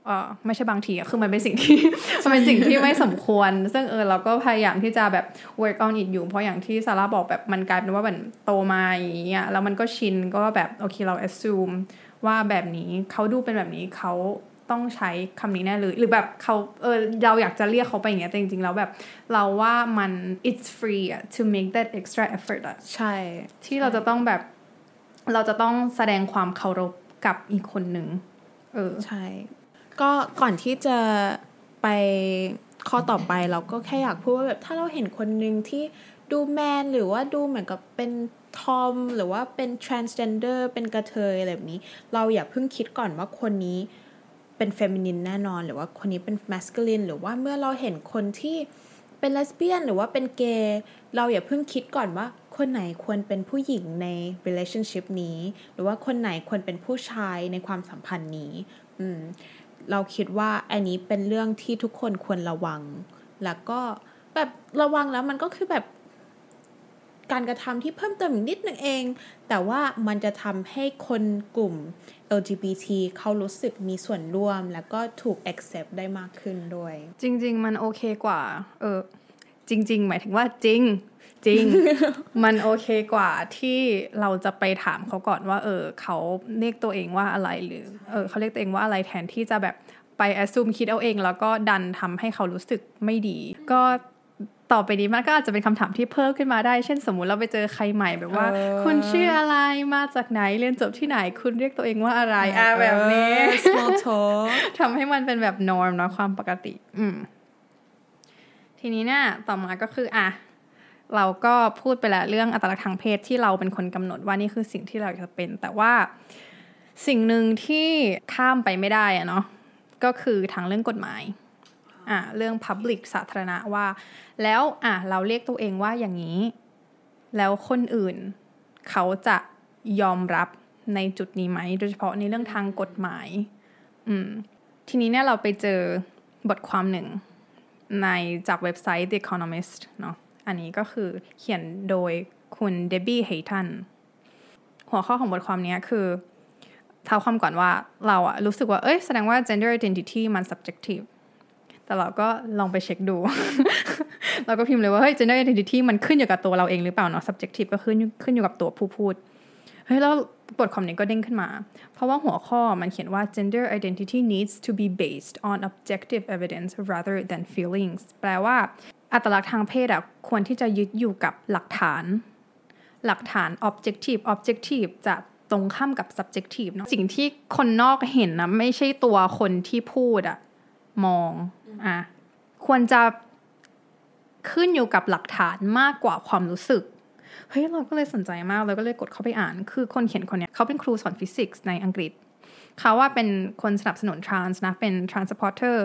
เออไม่ใช่บางทีอะคือมันเป็นสิ่งที่มันเป็นสิ่งที่ไม่สมควร ซึ่งเออเราก็พยายามที่จะแบบ work on it อยู่ เพราะอย่างที่ซาร่าบอกแบบมันกลายเป็นว่าแบบโตมาอย่างเงี้ยแล้วมันก็ชินก็แบบโอเคเรา assume ว่าแบบนี้เขาดูเป็นแบบนี้เขาต้องใช้คำนี้แน่เลยหรือแบบเขาเออเราอยากจะเรียกเขาไปอย่างเงี้ยแต่จริงๆแล้วแบบ เราว่ามัน it's free อะ to make that extra effort อะใช่ ที่เราจะต้องแบบ เราจะต้องแสดงความเคารพกับอีกคนหนึ่งเออใช่ ก็ก่อนที่จะไปข้อต่อไปเราก็แค่อยากพูดว่าแบบถ้าเราเห็นคนหนึ่งที่ดูแมนหรือว่าดูเหมือนกับเป็นทอมหรือว่าเป็น transgender เป็นกระเทยอะไรแบบนี้ เราอย่าเพิ่งคิดก่อนว่าคนนี้เป็นเฟมินินแน่นอน หรือว่าคนนี้เป็น masculine หรือว่าเมื่อเราเห็นคนที่เป็นเลสเบี้ยนหรือว่าเป็นเกย์เราอย่าเพิ่งคิดก่อนว่า คนไหนควรเป็นผู้หญิงใน relationship นี้ หรือว่าคนไหนควรเป็นผู้ชายในความสัมพันธ์นี้ อืม เราคิดว่าอันนี้เป็นเรื่องที่ทุกคนควรระวัง แล้วก็แบบระวังแล้วมันก็คือแบบการกระทำที่เพิ่มเติมอีกนิดนึงเอง แต่ว่ามันจะทำให้คนกลุ่ม LGBT เขารู้สึกมีส่วนร่วม แล้วก็ถูก accept ได้มากขึ้นด้วย จริง ๆ มันโอเคกว่า เออ จริง ๆ หมายถึงว่าจริง จริง มันโอเคกว่าที่เราจะไปถามเขาก่อนว่า เออเขาเรียกตัวเองว่าอะไรหรือเออเขาเรียกตัวเองว่าอะไรแทนที่จะแบบไปแอสซูมคิดเอาเอง แล้วก็ดันทำให้เขารู้สึกไม่ดี ก็ต่อไปนี้มันก็อาจจะเป็นคำถามที่เพิ่มขึ้นมาได้ เช่นสมมุติเราไปเจอใครใหม่แบบว่าเออคุณชื่ออะไรมาจากไหนเรียนจบที่ไหนคุณเรียกตัวเองว่าอะไรอะแบบนี้เออ small talk ทำให้มันเป็นแบบ norm เนอะความปกติ อืมทีนี้เนี่ยต่อมาก็คือ อะ เราก็พูดไปแล้วเรื่องอัตลักษณ์ทางเพศที่เราเป็นคนกำหนดว่านี่คือสิ่งที่เราจะเป็น แต่ว่าสิ่งหนึ่งที่ข้ามไปไม่ได้อะเนาะก็คือทางเรื่องกฎหมายอะเรื่อง public สาธารณะว่า แล้วอะเราเรียกตัวเองว่าอย่างนี้ แล้วคนอื่น เขาจะยอมรับในจุดนี้ไหม โดยเฉพาะในเรื่องทางกฎหมาย อืม ทีนี้เนี่ยเราไปเจอบทความหนึ่งในจากเว็บไซต์ The Economist เนาะ อันนี้ก็คือเขียนโดยคุณเดบบี้เฮทันหัวข้อของบทความนี้คือเท้าความก่อนว่าเราอะรู้สึกว่า เอ้ยแสดงว่า gender identity มัน subjective แต่เราก็ลองไปเช็คดู เราก็พิมพ์เลยว่าเฮ้ย gender identity มันขึ้นอยู่กับตัวเราเองหรือเปล่าเนาะ subjective ก็ขึ้นขึ้นอยู่กับตัวผู้พูด เฮ้ย แล้วบทความนี้ก็เด้งขึ้นมา เพราะว่าหัวข้อมันเขียนว่า gender identity needs to be based on objective evidence rather than feelings แปลว่า อัตลักษณ์ทางเพศอะควรที่จะยึดอยู่กับหลักฐาน หลักฐาน objective objective จะตรงข้ามกับ subjective เนอะสิ่งที่คนนอกเห็นนะไม่ใช่ตัวคนที่พูดอะมองอะควรจะขึ้นอยู่กับหลักฐานมากกว่าความรู้สึกเฮ้ยเราก็เลยสนใจมากเราก็เลยกดเข้าไปอ่าน คือคนเขียนคนเนี้ยเขาเป็นครูสอนฟิสิกส์ในอังกฤษ เขาว่าเป็นคนสนับสนุนทรานส์นะ เป็น transporter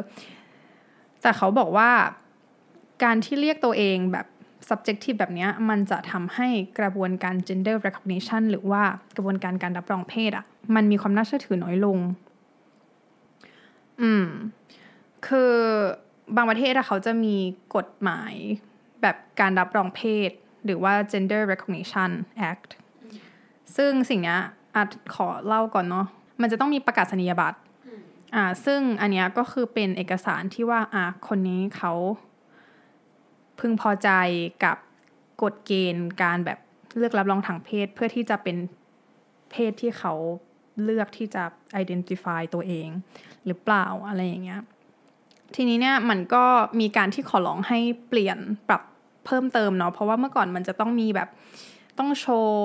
แต่เขาบอกว่า การที่เรียกตัวเองแบบ subjective แบบนี้มันจะทำให้กระบวนการ gender recognition หรือว่ากระบวนการการรับรองเพศอะ่ะมันมีความน่าเชื่อถือน้อยลง อืม คือบางประเทศอะเขาจะมีกฎหมายแบบการรับรองเพศ หรือว่า gender recognition act ซึ่งสิ่งนี้อาจขอเล่าก่อนเนาะ มันจะต้องมีประกาศนียบัตร อ่า ซึ่งอันนี้ก็คือเป็นเอกสารที่ว่า อ่า คนนี้เขา พึงพอใจกับกฎเกณฑ์การแบบเลือกรับรองทางเพศเพื่อที่จะเป็นเพศที่เขาเลือกที่จะ identify ตัวเอง หรือเปล่าอะไรอย่างเงี้ยทีนี้เนี่ยมันก็มีการที่ขอร้องให้เปลี่ยนปรับเพิ่มเติมเนาะเพราะว่าเมื่อก่อนมันจะต้องมีแบบต้องโชว์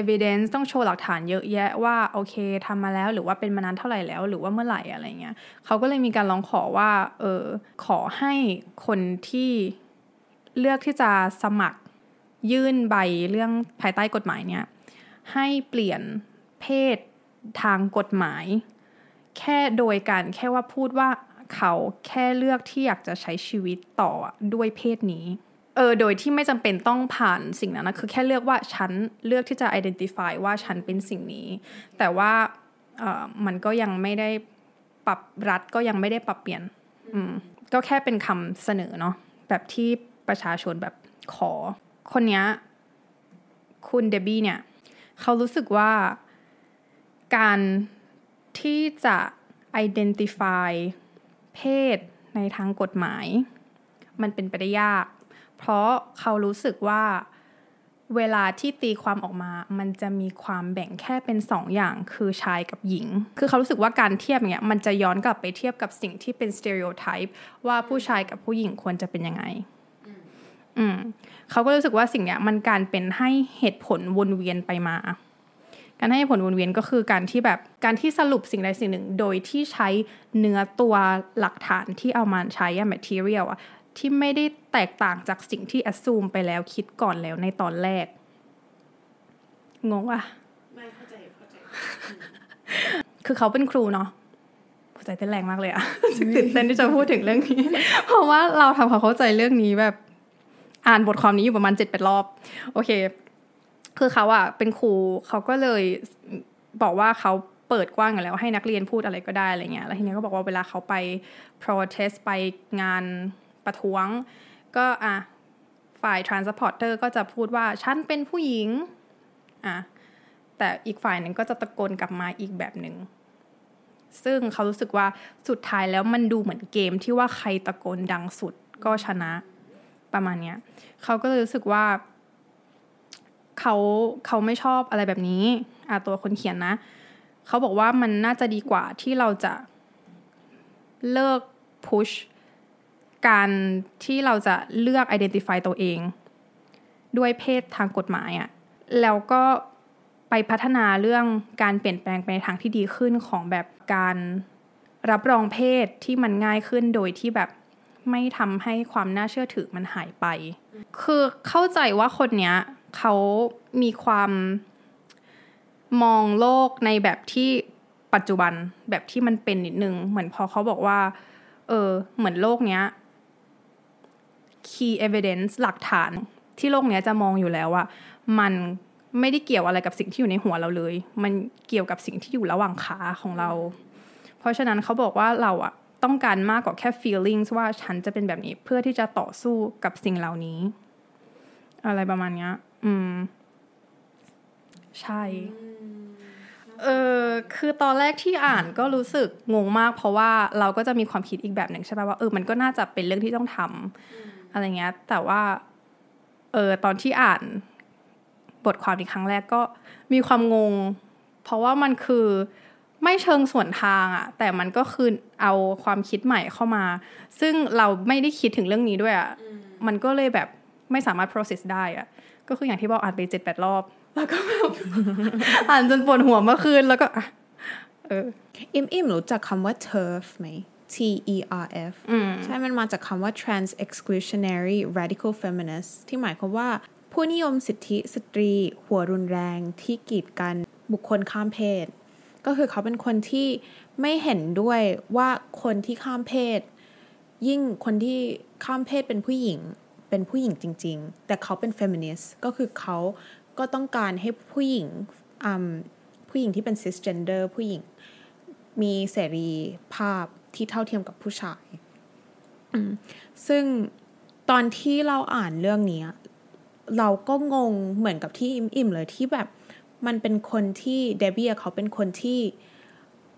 evidence ต้องโชว์หลักฐานเยอะแยะว่าโอเคทำมาแล้วหรือว่าเป็นมานานเท่าไหร่แล้ว หรือว่าเมื่อไหร่อะไรเงี้ยเขาก็เลยมีการร้องขอว่าเออขอให้คนที่ เลือกที่จะสมัครยื่นใบเรื่องภายใต้กฎหมายเนี่ยให้เปลี่ยนเพศทางกฎหมาย แค่โดยการแค่ว่าพูดว่าเขาแค่เลือกที่อยากจะใช้ชีวิตต่อด้วยเพศนี้เออโดยที่ไม่จำเป็นต้องผ่านสิ่งนั้นนะคือแค่เลือกว่าฉันเลือกที่จะ identify ว่าฉันเป็นสิ่งนี้ แต่ว่าเออมันก็ยังไม่ได้ปรับรัฐก็ยังไม่ได้ปรับเปลี่ยน อืมก็แค่เป็นคำเสนอเนาะแบบที่ ประชาชนแบบขอ คนนี้คุณเดบี้เนี่ย เขารู้สึกว่าการที่จะ identify เพศในทางกฎหมาย มันเป็นไปได้ยาก เพราะเขารู้สึกว่าเวลาที่ตีความออกมา มันจะมีความแบ่งแค่เป็นสองอย่างคือชายกับหญิง คือเขารู้สึกว่าการเทียบเงี้ยมันจะย้อนกลับไปเทียบกับสิ่งที่เป็น stereotype ว่าผู้ชายกับผู้หญิงควรจะเป็นยังไง อืมเขาก็รู้สึกว่าสิ่งเนี้ยมันการเป็นให้เหตุผลวนเวียนไปมา การให้เหตุผลวนเวียนก็คือการที่แบบการที่สรุปสิ่งใดสิ่งหนึ่ง โดยที่ใช้เนื้อตัวหลักฐานที่เอามาใช้อะ material อะที่ไม่ได้แตกต่างจากสิ่งที่ assume ไปแล้วคิดก่อนแล้วในตอนแรก งงอะไม่เข้าใจเข้าใจคือเขาเป็นครูเนาะหัวใจเต้นแรงมากเลยอะตื่นเต้นที่จะพูดถึงเรื่องนี้ เพราะว่าเราทำความเข้าใจเรื่องนี้แบบ อ่านบทความนี้อยู่ประมาณเจ็ดแปดรอบ โอเค คือเขาอะเป็นครูเขาก็เลยบอกว่าเขาเปิดกว้างอยู่แล้วให้นักเรียนพูดอะไรก็ได้อะไรเงี้ยแล้วทีนี้ก็บอกว่าเวลาเขาไป protest ไปงานประท้วง ก็อะฝ่าย transporter ก็จะพูดว่าฉันเป็นผู้หญิงอะแต่อีกฝ่ายหนึ่งก็จะตะโกนกลับมาอีกแบบหนึ่งซึ่งเขารู้สึกว่าสุดท้ายแล้วมันดูเหมือนเกมที่ว่าใครตะโกนดังสุดก็ชนะ ประมาณเนี้ยเขาก็เลยรู้สึกว่าเขาเขาไม่ชอบอะไรแบบนี้อะตัวคนเขียนนะเขาบอกว่ามันน่าจะดีกว่าที่เราจะเลิกพุชการที่เราจะเลือก identify ตัวเอง ด้วยเพศทางกฎหมายอะแล้วก็ไปพัฒนาเรื่องการเปลี่ยนแปลงไปในทางที่ดีขึ้นของแบบการรับรองเพศที่มันง่ายขึ้นโดยที่แบบ ไม่ทำให้ความน่าเชื่อถือมันหายไป คือเข้าใจว่าคนเนี้ยเขามีความมองโลกในแบบที่ปัจจุบันแบบที่มันเป็นนิดนึง เหมือนพอเขาบอกว่า เออ เหมือนโลกเนี้ย key evidence หลักฐานที่โลกเนี้ยจะมองอยู่แล้วว่ามันไม่ได้เกี่ยวอะไรกับสิ่งที่อยู่ในหัวเราเลย มันเกี่ยวกับสิ่งที่อยู่ระหว่างขาของเรา เพราะฉะนั้นเขาบอกว่าเราอะ ต้องการมากกว่าแค่ feelings ว่าฉันจะเป็นแบบนี้เพื่อที่จะต่อสู้กับสิ่งเหล่านี้ อะไรประมาณเนี้ยอืม ใช่ เออคือตอนแรกที่อ่านก็รู้สึกงงมาก เพราะว่าเราก็จะมีความคิดอีกแบบหนึ่งใช่ป่ะว่าเออมันก็น่าจะเป็นเรื่องที่ต้องทำอะไรเงี้ย แต่ว่า เออตอนที่อ่านบทความอีกครั้งแรกก็มีความงง เพราะว่ามันคือ ไม่เชิงส่วนทางอะแต่มันก็คือเอาความคิดใหม่เข้ามา ซึ่งเราไม่ได้คิดถึงเรื่องนี้ด้วยอะมันก็เลยแบบไม่สามารถ process ได้อะก็คืออย่างที่บอกอ่านไปเจ็ดแปดรอบ แล้วก็แบบอ่านจนปวดหัวเมื่อคืนแล้วก็อะเอออิมอิมรู้จักคำว่า TERF ไหม T E R F ใช่ มันมาจากคำว่า trans exclusionary radical feminist ที่หมายความว่า ผู้นิยมสิทธิสตรี หัวรุนแรงที่กีดกันบุคคลข้ามเพศ ก็คือเขาเป็นคนที่ไม่เห็นด้วยว่าคนที่ข้ามเพศ ยิ่งคนที่ข้ามเพศเป็นผู้หญิงเป็นผู้หญิงจริง ๆ แต่เขาเป็นเฟมินิสต์ก็คือเขาก็ต้องการให้ผู้หญิงผู้หญิงที่เป็น cisgender ผู้หญิงมีเสรีภาพที่เท่าเทียมกับผู้ชาย ซึ่งตอนที่เราอ่านเรื่องนี้ เราก็งงเหมือนกับที่อิ่มๆเลยที่แบบ มันเป็นคนที่เดบี้เขาเป็นคนที่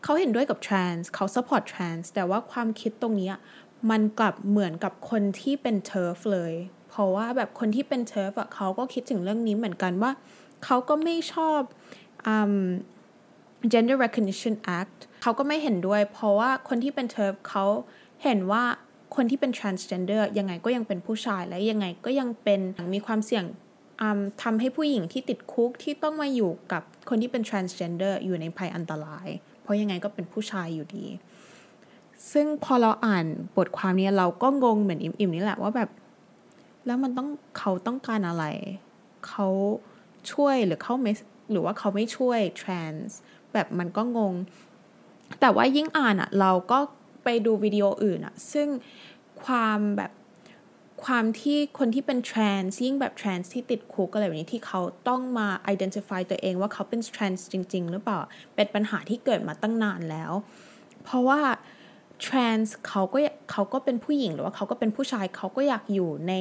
เขาเห็นด้วยกับ trans เขา support trans แต่ว่าความคิดตรงนี้มันกลับเหมือนกับคนที่เป็นเ turf เลย เพราะว่าแบบคนที่เป็น turf อะเขาก็คิดถึงเรื่องนี้เหมือนกันว่า เขาก็ไม่ชอบ gender recognition act เขาก็ไม่เห็นด้วย เพราะว่าคนที่เป็น turf เขาเห็นว่าคนที่เป็น transgender ยังไงก็ยังเป็นผู้ชายและยังไงก็ยังเป็นมีความเสี่ยง ทำให้ผู้หญิงที่ติดคุกที่ต้องมาอยู่กับคนที่เป็น transgender อยู่ในภัยอันตราย เพราะยังไงก็เป็นผู้ชายอยู่ดี ซึ่งพอเราอ่านบทความนี้เราก็งงเหมือนอิ่มๆนี่แหละว่าแบบ แล้วมันต้องเขาต้องการอะไร เขาช่วยหรือเขาไม่หรือว่าเขาไม่ช่วย trans แบบมันก็งง แต่ว่ายิ่งอ่านอะ่ะเราก็ไปดูวิดีโออื่นอะ่ะ ซึ่งความแบบ ความที่คนที่เป็น trans ยิ่งแบบ trans ที่ติดคุกอะไรแบบนี้ที่เขาต้องมา identify ตัวเองว่าเขาเป็น trans จริง ๆ หรือเปล่า เป็นปัญหาที่เกิดมาตั้งนานแล้ว เพราะว่า trans เขาก็เขาก็เป็นผู้หญิงหรือว่าเขาก็เป็นผู้ชายเขาก็อยากอยู่ใน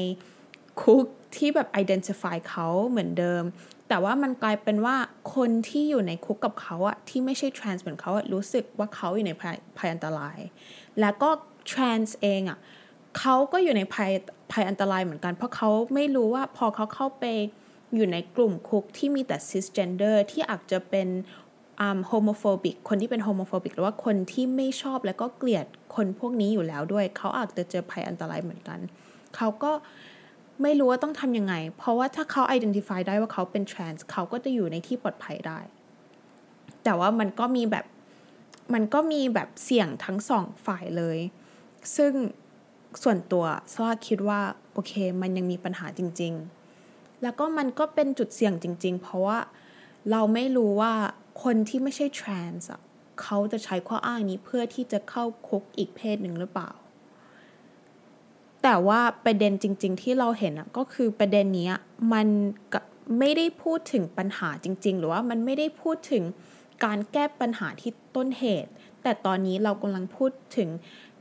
คุกที่แบบ identify เขาเหมือนเดิม แต่ว่ามันกลายเป็นว่าคนที่อยู่ในคุกกับเขาอะที่ไม่ใช่ trans เหมือนเขาอะรู้สึกว่าเขาอยู่ในภัยภัยอันตราย แล้วก็ trans เองอะเขาก็อยู่ในภัย ภัยอันตรายเหมือนกัน เพราะเขาไม่รู้ว่าพอเขาเข้าไปอยู่ในกลุ่มคุกที่มีแต่ cisgender ที่อาจจะเป็นโฮโมโฟบิกคนที่เป็นโฮโมโฟบิกหรือว่าคนที่ไม่ชอบแล้วก็เกลียดคนพวกนี้อยู่แล้วด้วย เขาอาจจะเจอภัยอันตรายเหมือนกัน เขาก็ไม่รู้ว่าต้องทำยังไง เพราะว่าถ้าเขา identify ได้ว่าเขาเป็น trans เขาก็จะอยู่ในที่ปลอดภัยได้ แต่ว่ามันก็มีแบบ มันก็มีแบบเสี่ยงทั้งสองฝ่ายเลย ซึ่ง ส่วนตัวซาคิดว่าโอเค มันยังมีปัญหาจริง ๆ แล้วก็มันก็เป็นจุดเสี่ยงจริง ๆ เพราะว่าเราไม่รู้ว่าคนที่ไม่ใช่ trans อะเขาจะใช้ข้ออ้างนี้เพื่อที่จะเข้าคุกอีกเพศหนึ่งหรือเปล่า แต่ว่าประเด็นจริง ๆ ที่เราเห็นก็คือประเด็นนี้มันไม่ได้พูดถึงปัญหาจริง ๆ หรือว่ามันไม่ได้พูดถึงการแก้ปัญหาที่ต้นเหตุ แต่ตอนนี้เรากำลังพูดถึง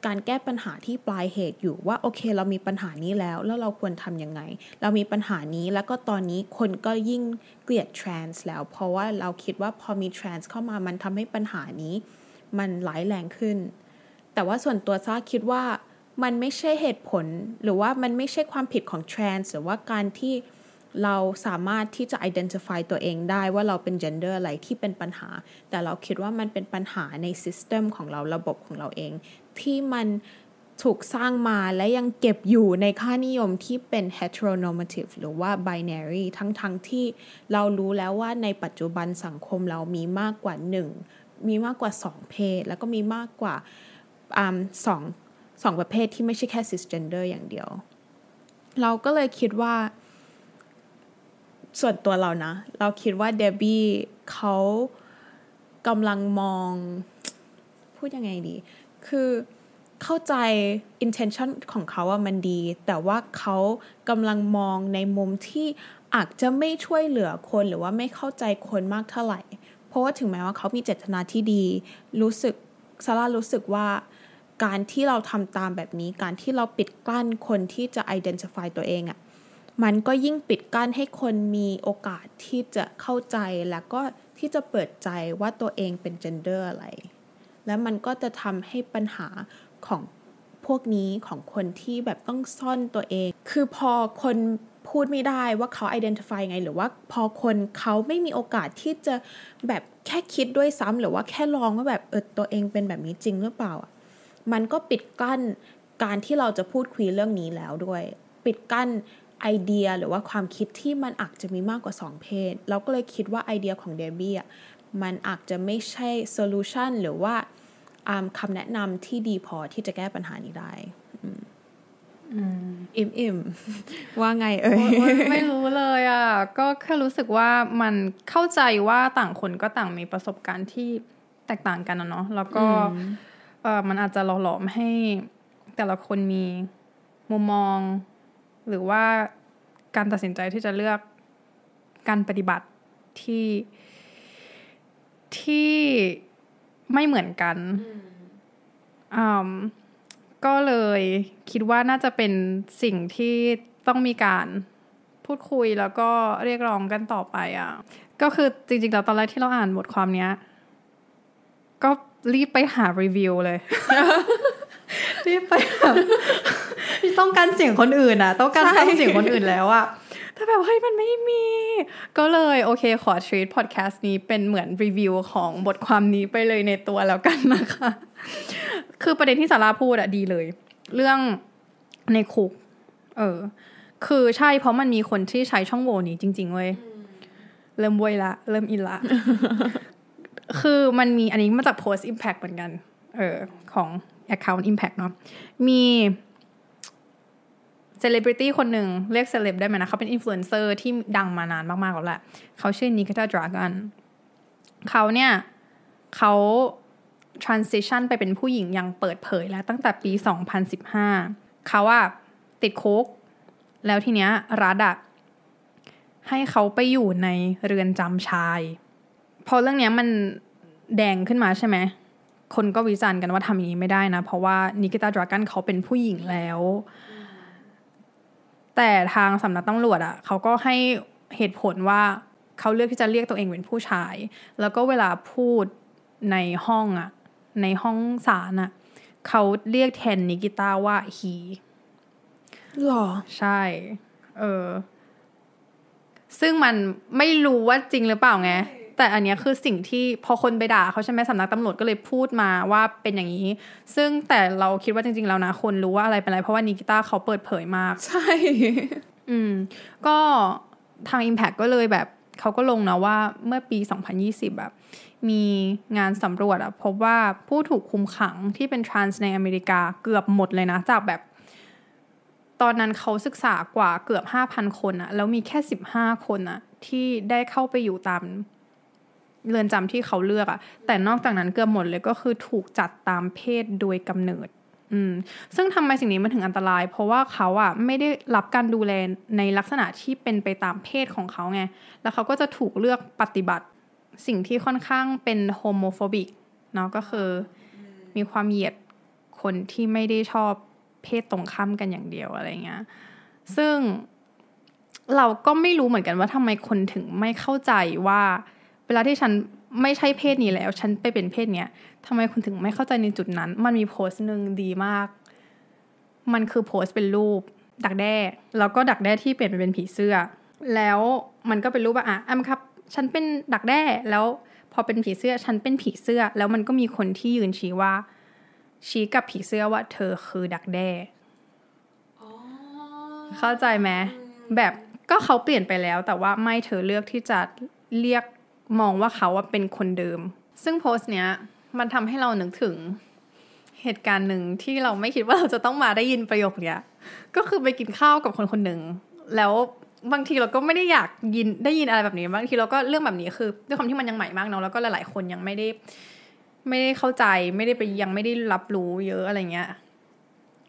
การแก้ปัญหาที่ปลายเหตุอยู่ว่าโอเค เรามีปัญหานี้แล้ว แล้วเราควรทำยังไง เรามีปัญหานี้แล้วก็ตอนนี้คนก็ยิ่งเกลียด trans แล้ว เพราะว่าเราคิดว่าพอมี trans เข้ามามันทำให้ปัญหานี้ มันร้ายแรงขึ้น แต่ว่าส่วนตัวซ่าคิดว่ามันไม่ใช่เหตุผล หรือว่ามันไม่ใช่ความผิดของ trans หรือว่าการที่เราสามารถที่จะ identify ตัวเองได้ว่าเราเป็น gender อะไรที่เป็นปัญหา แต่เราคิดว่ามันเป็นปัญหาใน system ของเราระบบของเราเอง ที่มันถูกสร้างมาและยังเก็บอยู่ในค่านิยมที่เป็น heteronormative หรือว่า binary ทั้งๆทที่เรารู้แล้วว่าในปัจจุบันสังคมเรามีมากกว่าหนึ่งมีมากกว่าสองเพศ แล้วก็มีมากกว่าสองสองประเภทที่ไม่ใช่แค่ cisgender อย่างเดียว เราก็เลยคิดว่า ส่วนตัวเรานะ เราคิดว่าเดบบี้เขากำลังมอง พูดยังไงดี คือเข้าใจ intention ของเขาว่ามันดี แต่ว่าเขากำลังมองในมุมที่อาจจะไม่ช่วยเหลือคนหรือว่าไม่เข้าใจคนมากเท่าไหร่ เพราะว่าถึงแม้ว่าเขามีเจตนาที่ดี รู้สึกซาร่ารู้สึกว่าการที่เราทำตามแบบนี้ การที่เราปิดกั้นคนที่จะ identify ตัวเองอะมันก็ยิ่งปิดกั้นให้คนมีโอกาสที่จะเข้าใจแล้วก็ที่จะเปิดใจว่าตัวเองเป็นเจนเดอร์อะไร แล้วมันก็จะทำให้ปัญหาของพวกนี้ของคนที่แบบต้องซ่อนตัวเอง คือพอคนพูดไม่ได้ว่าเขา identify ไง หรือว่าพอคนเขาไม่มีโอกาสที่จะแบบแค่คิดด้วยซ้ำหรือว่าแค่ลองว่าแบบเออตัวเองเป็นแบบนี้จริงหรือเปล่ามันก็ปิดกั้นการที่เราจะพูดคุยเรื่องนี้แล้วด้วย ปิดกั้น ไอเดียหรือว่าความคิดที่มันอาจจะมีมากกว่าสองเพศ เราก็เลยคิดว่าไอเดียของเดบี้อะมันอาจจะไม่ใช่โซลูชันหรือว่าคำแนะนำที่ดีพอที่จะแก้ปัญหานี้ได้อิ่มอิ่มว่าไงเอ่ยไม่รู้เลยอะก็แค่รู้สึกว่ามันเข้าใจว่าต่างคนก็ต่างมีประสบการณ์ที่แตกต่างกันนะเนาะแล้วก็เออมันอาจจะหล่อหลอมให้แต่ละคนมีมุมมอง หรือว่าการตัดสินใจที่จะเลือกการปฏิบัติที่ที่ไม่เหมือนกันก็เลยคิดว่าน่าจะเป็นสิ่งที่ต้องมีการพูดคุยแล้วก็เรียกร้องกันต่อไปอะ ก็คือจริงๆแล้วตอนแรกที่เราอ่านบทความเนี้ย ก็รีบไปหารีวิวเลย รีบไปต้องการเสียงคนอื่นอะ ต้องการฟังเสียงคนอื่นแล้วอะแต่แบบเฮ้ยมันไม่มี ก็เลยโอเคขอทรีตพอดแคสต์นี้เป็นเหมือนรีวิวของบทความนี้ไปเลยในตัวแล้วกันนะคะ คือประเด็นที่สาราพูดอะดีเลย เรื่องในคุก เออ คือใช่เพราะมันมีคนที่ใช้ช่องโหว่นี้จริง ๆ เว้ย เริ่มอวยละ เริ่มอินละ คือมันมีอันนี้มาจาก Post Impact เหมือนกัน เออ ของ Account Impact เนาะมีเซเลบริตี้คนหนึ่งเรียกเซเลบได้ไหมนะเขาเป็นอินฟลูเอนเซอร์ที่ดังมานานมาก ๆ แล้วแหละเขาชื่อ Nikita Dragun เขาเนี่ยเขา transition ไปเป็นผู้หญิงอย่างเปิดเผยแล้วตั้งแต่ปี 2015 เขาอะติดคุกแล้วทีเนี้ยรัฐอะให้เขาไปอยู่ในเรือนจำชาย พอเรื่องเนี้ยมันแดงขึ้นมาใช่ไหม คนก็วิจารณ์กันว่าทำอย่างนี้ไม่ได้นะ เพราะว่านิกิตาดรากันเขาเป็นผู้หญิงแล้ว แต่ทางสำนักตำรวจอะ่ะเขาก็ให้เหตุผลว่าเขาเลือกที่จะเรียกตัวเองเป็นผู้ชาย แล้วก็เวลาพูดในห้องอะ่ะ ในห้องศาลอะ่ะเขาเรียกแทนนิกิต้าว่าฮีหรอ ใช่ เออ ซึ่งมันไม่รู้ว่าจริงหรือเปล่าไง แต่อันนี้คือสิ่งที่พอคนไปด่าเขาใช่ไหมสำนักตำรวจก็เลยพูดมาว่าเป็นอย่างนี้ ซึ่งแต่เราคิดว่าจริง ๆ แล้วนะคนรู้ว่าอะไรเป็นอะไร เพราะว่านิกิต้าเขาเปิดเผยมาก ใช่ อืม ก็ทาง Impact ก็เลยแบบเขาก็ลงนะว่าเมื่อปี 2020 แบบ มีงานสำรวจอะพบว่าผู้ถูกคุมขังที่เป็นทรานส์ในอเมริกาเกือบหมดเลยนะ จากแบบตอนนั้นเขาศึกษากว่าเกือบ 5,000 คนอะแล้วมีแค่ 15 คนอะที่ได้เข้าไปอยู่ตาม เรือนจำที่เขาเลือกอะแต่นอกจากนั้นเกือบหมดเลยก็คือถูกจัดตามเพศโดยกำเนิดอืมซึ่งทำไมสิ่งนี้มันถึงอันตราย เพราะว่าเขาอะไม่ได้รับการดูแลในลักษณะที่เป็นไปตามเพศของเขาไง แล้วเขาก็จะถูกเลือกปฏิบัติ สิ่งที่ค่อนข้างเป็น homophobic เนาะก็คือมีความเหยียดคนที่ไม่ได้ชอบเพศตรงข้ามกันอย่างเดียวอะไรเงี้ย ซึ่งเราก็ไม่รู้เหมือนกันว่าทำไมคนถึงไม่เข้าใจว่า เวลาที่ฉันไม่ใช่เพศนี้แล้ว ฉันไปเป็นเพศเนี้ยทำไมคุณถึงไม่เข้าใจในจุดนั้น มันมีโพสต์หนึ่งดีมาก มันคือโพสต์เป็นรูป ดักแด้แล้วก็ดักแด้ที่เปลี่ยนไปเป็นผีเสื้อ แล้วมันก็เป็นรูปว่าอะแอมครับ ฉันเป็นดักแด้แล้วพอเป็นผีเสื้อฉันเป็นผีเสื้อ แล้วมันก็มีคนที่ยืนชี้ว่า ชี้กับผีเสื้อว่า เธอคือดักแด้เข้าใจไหมแบบก็เขาเปลี่ยนไปแล้ว แต่ว่าไม่เธอเลือกที่จะเรียก มองว่าเขาว่าเป็นคนเดิม ซึ่งโพสต์เนี้ยมันทำให้เรานึกถึงเหตุการณ์หนึ่งที่เราไม่คิดว่าเราจะต้องมาได้ยินประโยคเนี้ย ก็คือไปกินข้าวกับคนคนหนึ่งแล้วบางทีเราก็ไม่ได้อยากยินได้ยินอะไรแบบนี้ บางทีเราก็เรื่องแบบนี้คือด้วยความที่มันยังใหม่มากเนาะแล้วก็หลายๆคนยังไม่ได้ ไม่ได้เข้าใจไม่ได้ไปยังไม่ได้รับรู้เยอะอะไรเงี้ย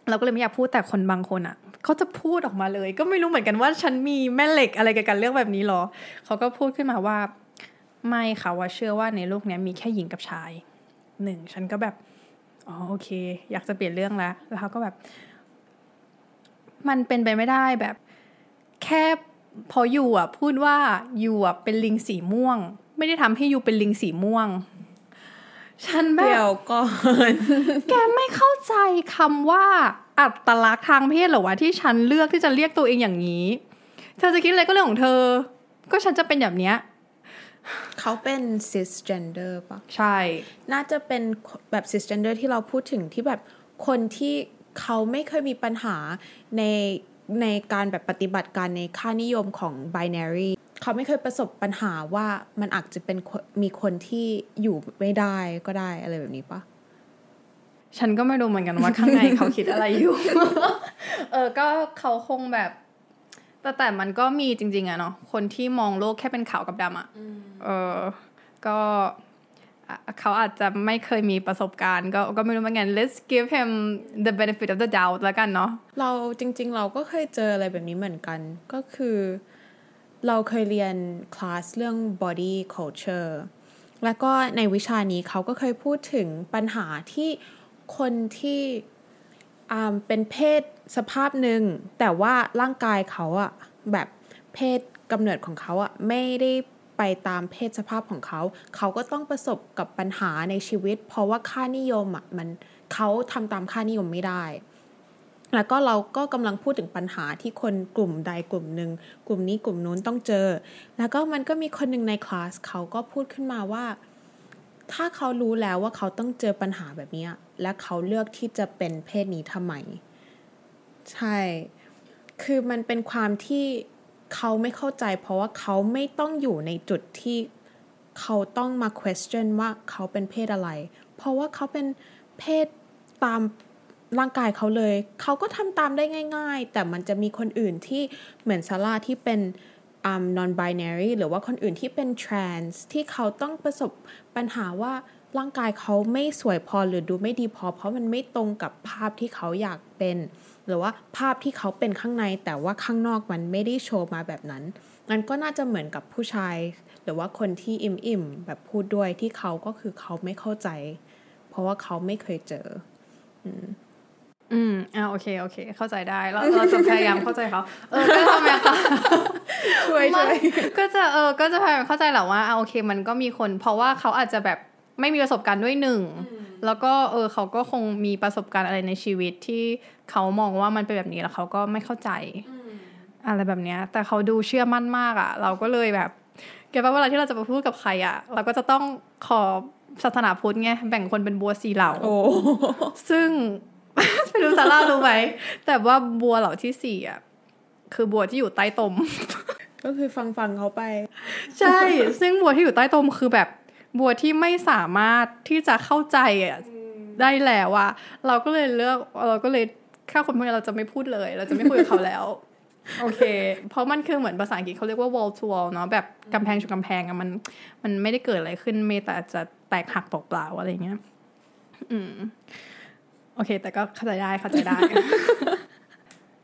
เราก็เลยไม่อยากพูดแต่คนบางคนอะ่ะเขาจะพูดออกมาเลย ก็ไม่รู้เหมือนกันว่าฉันมีแม่เหล็กอะไรกับการเรื่องแบบนี้หรอเขาก็พูดขึ้นมาว่า ไม่ค่ะว่าเชื่อว่าในโลกนี้มีแค่หญิงกับชายหนึ่งฉันก็แบบอ๋อโอเค อยากจะเปลี่ยนเรื่องแล้วแล้วเขาก็แบบ มันเป็นไปไม่ได้แบบ แค่พออยู่อะ พูดว่าอยู่อะเป็นลิงสีม่วง ไม่ได้ทำให้อยู่เป็นลิงสีม่วง ฉันแบเดี๋ยบวก่อนแกไม่เข้าใจคำว่าอัตลักษณ์ทางเพศเหรอวะที่ฉันเลือกที่จะเรียกตัวเองอย่างนี้ เธอจะคิดอะไรก็เรื่องของเธอ ก็ฉันจะเป็นแบบเนี้ย เขาเป็น cisgender ปะใช่ น่าจะเป็นแบบ cisgender ที่เราพูดถึงที่แบบคนที่เขาไม่เคยมีปัญหาในในการแบบปฏิบัติการในค่านิยมของ binary เขาไม่เคยประสบปัญหาว่ามันอาจจะเป็นคนมีคนที่อยู่ไม่ได้ก็ได้อะไรแบบนี้ปะฉันก็ไม่รู้เหมือนกันว่าข้างในเขาคิดอะไรอยู่ เออ ก็เขาคงแบบ แต่แต่มันก็มีจริง ๆอะเนาะคนที่มองโลกแค่เป็นขาวกับดำอะเออก็อะเขาอาจจะไม่เคยมีประสบการณ์ ก็ก็ไม่รู้เหมือนกัน let's give him the benefit of the doubt แล้วกันเนาะเราจริง ๆ เราก็เคยเจออะไรแบบนี้เหมือนกัน ก็คือ เราเคยเรียนคลาสเรื่อง body culture แล้วก็ในวิชานี้เขาก็เคยพูดถึงปัญหาที่คนที่อ่าเป็นเพศ สภาพหนึ่งแต่ว่าร่างกายเขาอะแบบเพศกำเนิดของเขาอะไม่ได้ไปตามเพศสภาพของเขา เขาก็ต้องประสบกับปัญหาในชีวิต เพราะว่าค่านิยมอะมันเขาทำตามค่านิยมไม่ได้ แล้วก็เราก็กำลังพูดถึงปัญหาที่คนกลุ่มใดกลุ่มหนึ่งกลุ่มนี้กลุ่มนู้นต้องเจอ แล้วก็มันก็มีคนหนึ่งในคลาสเขาก็พูดขึ้นมาว่า ถ้าเขารู้แล้วว่าเขาต้องเจอปัญหาแบบนี้และเขาเลือกที่จะเป็นเพศนี้ทำไม ใช่ คือมันเป็นความที่เขาไม่เข้าใจ เพราะว่าเขาไม่ต้องอยู่ในจุดที่เขาต้องมา question ว่าเขาเป็นเพศอะไร เพราะว่าเขาเป็นเพศตามร่างกายเขาเลย เขาก็ทำตามได้ง่าย ๆ แต่มันจะมีคนอื่นที่เหมือนซาร่าที่เป็น um, non binary หรือว่าคนอื่นที่เป็น trans ที่เขาต้องประสบปัญหาว่าร่างกายเขาไม่สวยพอหรือดูไม่ดีพอ เพราะมันไม่ตรงกับภาพที่เขาอยากเป็น หรือว่าภาพที่เขาเป็นข้างในแต่ว่าข้างนอกมันไม่ได้โชว์มาแบบนั้นมันก็น่าจะเหมือนกับผู้ชาย หรือว่าคนที่อิ่มอิ่มๆแบบพูดด้วยที่เขาก็คือเขาไม่เข้าใจ เพราะว่าเขาไม่เคยเจอ อืมอ่าโอเค โอเค เข้าใจได้เราเราจะพยายามเข้าใจเขา เออ ก็ทำไมคะช่วยช่วยก็จะ เออ ก็จะพยายามเข้าใจแหละว่าอ่าโอเค มันก็มีคน เพราะว่าเขาอาจจะแบบ ไม่มีประสบการณ์ด้วยหนึ่งแล้วก็เออเขาก็คงมีประสบการณ์อะไรในชีวิตที่เขามองว่ามันเป็นแบบนี้แล้วเขาก็ไม่เข้าใจอะไรแบบเนี้ย แต่เขาดูเชื่อมั่นมากอะ่ะ เราก็เลยแบบแกว่าเวลาที่เราจะไปพูดกับใครอะ่ะ เราก็จะต้องขอศาสนาพุทธไงแบ่งคนเป็นบัวสีเหล่าโอ้ซึ่งไม่รู้ซาร่ารู้ไหมแต่ว่าบัวเหล่าที่สี่อะคือบัวที่อยู่ใต้ตม ก็คือฟังฟังๆเขาไป ใช่ ซึ่งบัวที่อยู่ใต้ตมคือแบบ บัวที่ไม่สามารถที่จะเข้าใจอะได้แล้วอะเราก็เลยเลือกเราก็เลยถ้าคนพวกนี้เราจะไม่พูดเลย เราจะไม่คุยกับเขาแล้ว โอเค เพราะมันคือเหมือนภาษาอังกฤษเขาเรียกว่า wall to wall เนาะแบบกำแพงชนกำแพงอะมัน มันไม่ได้เกิดอะไรขึ้นมีแต่จะแตกหักเปล่าๆอะไรเงี้ย อืม โอเค แต่ก็เข้าใจได้เข้าใจได้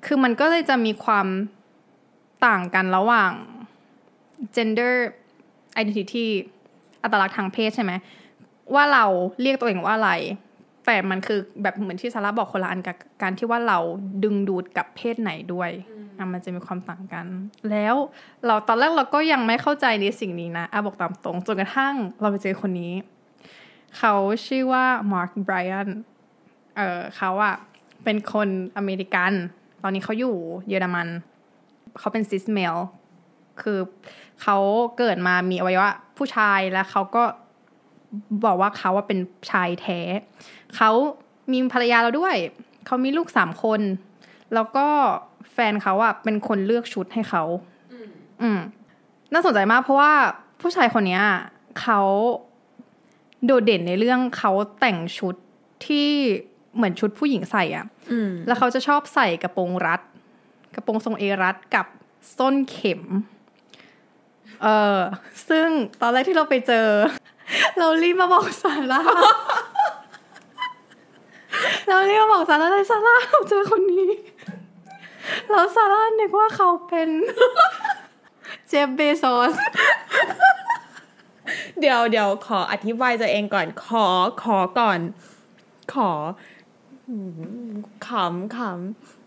คือมันก็เลยจะมีความต่างกันระหว่าง gender identity อัตลักษณ์ทางเพศใช่ไหมว่าเราเรียกตัวเองว่าอะไร แต่มันคือแบบเหมือนที่ซาร่าบอกคนละอันกับการที่ว่าเราดึงดูดกับเพศไหนด้วยอะมันจะมีความต่างกัน แล้วเราตอนแรกเราก็ยังไม่เข้าใจในสิ่งนี้นะอะบอกตามตรงจนกระทั่งเราไปเจอคนนี้ เขาชื่อว่า Mark Bryan เออเขาอะเป็นคนอเมริกัน ตอนนี้เขาอยู่เยอรมัน เขาเป็น cis male คือเขาเกิดมามีอวัยวะ ผู้ชายแล้วเขาก็บอกว่าเขาว่าเป็นชายแท้เขามีภรรยาแล้วด้วย เขามีลูกสามคน แล้วก็แฟนเขาอะเป็นคนเลือกชุดให้เขาอืมน่าสนใจมากเพราะว่าผู้ชายคนเนี้ยเขาโดดเด่นในเรื่องเขาแต่งชุดที่เหมือนชุดผู้หญิงใส่อะอืมแล้วเขาจะชอบใส่กระโปรงรัด กระโปรงทรงเอรัดกับส้นเข็ม เออซึ่งตอนแรกที่เราไปเจอ เรารีบมาบอกซาร่าเรารีบมาบอกซาร่าเลยซาร่าเราเจอคนนี้แล้วซาร่านึกว่าเขาเป็นเจฟเบโซสเดี๋ยวเดี๋ยวขออธิบายตัวเองก่อน ขอขอก่อน ขอขำข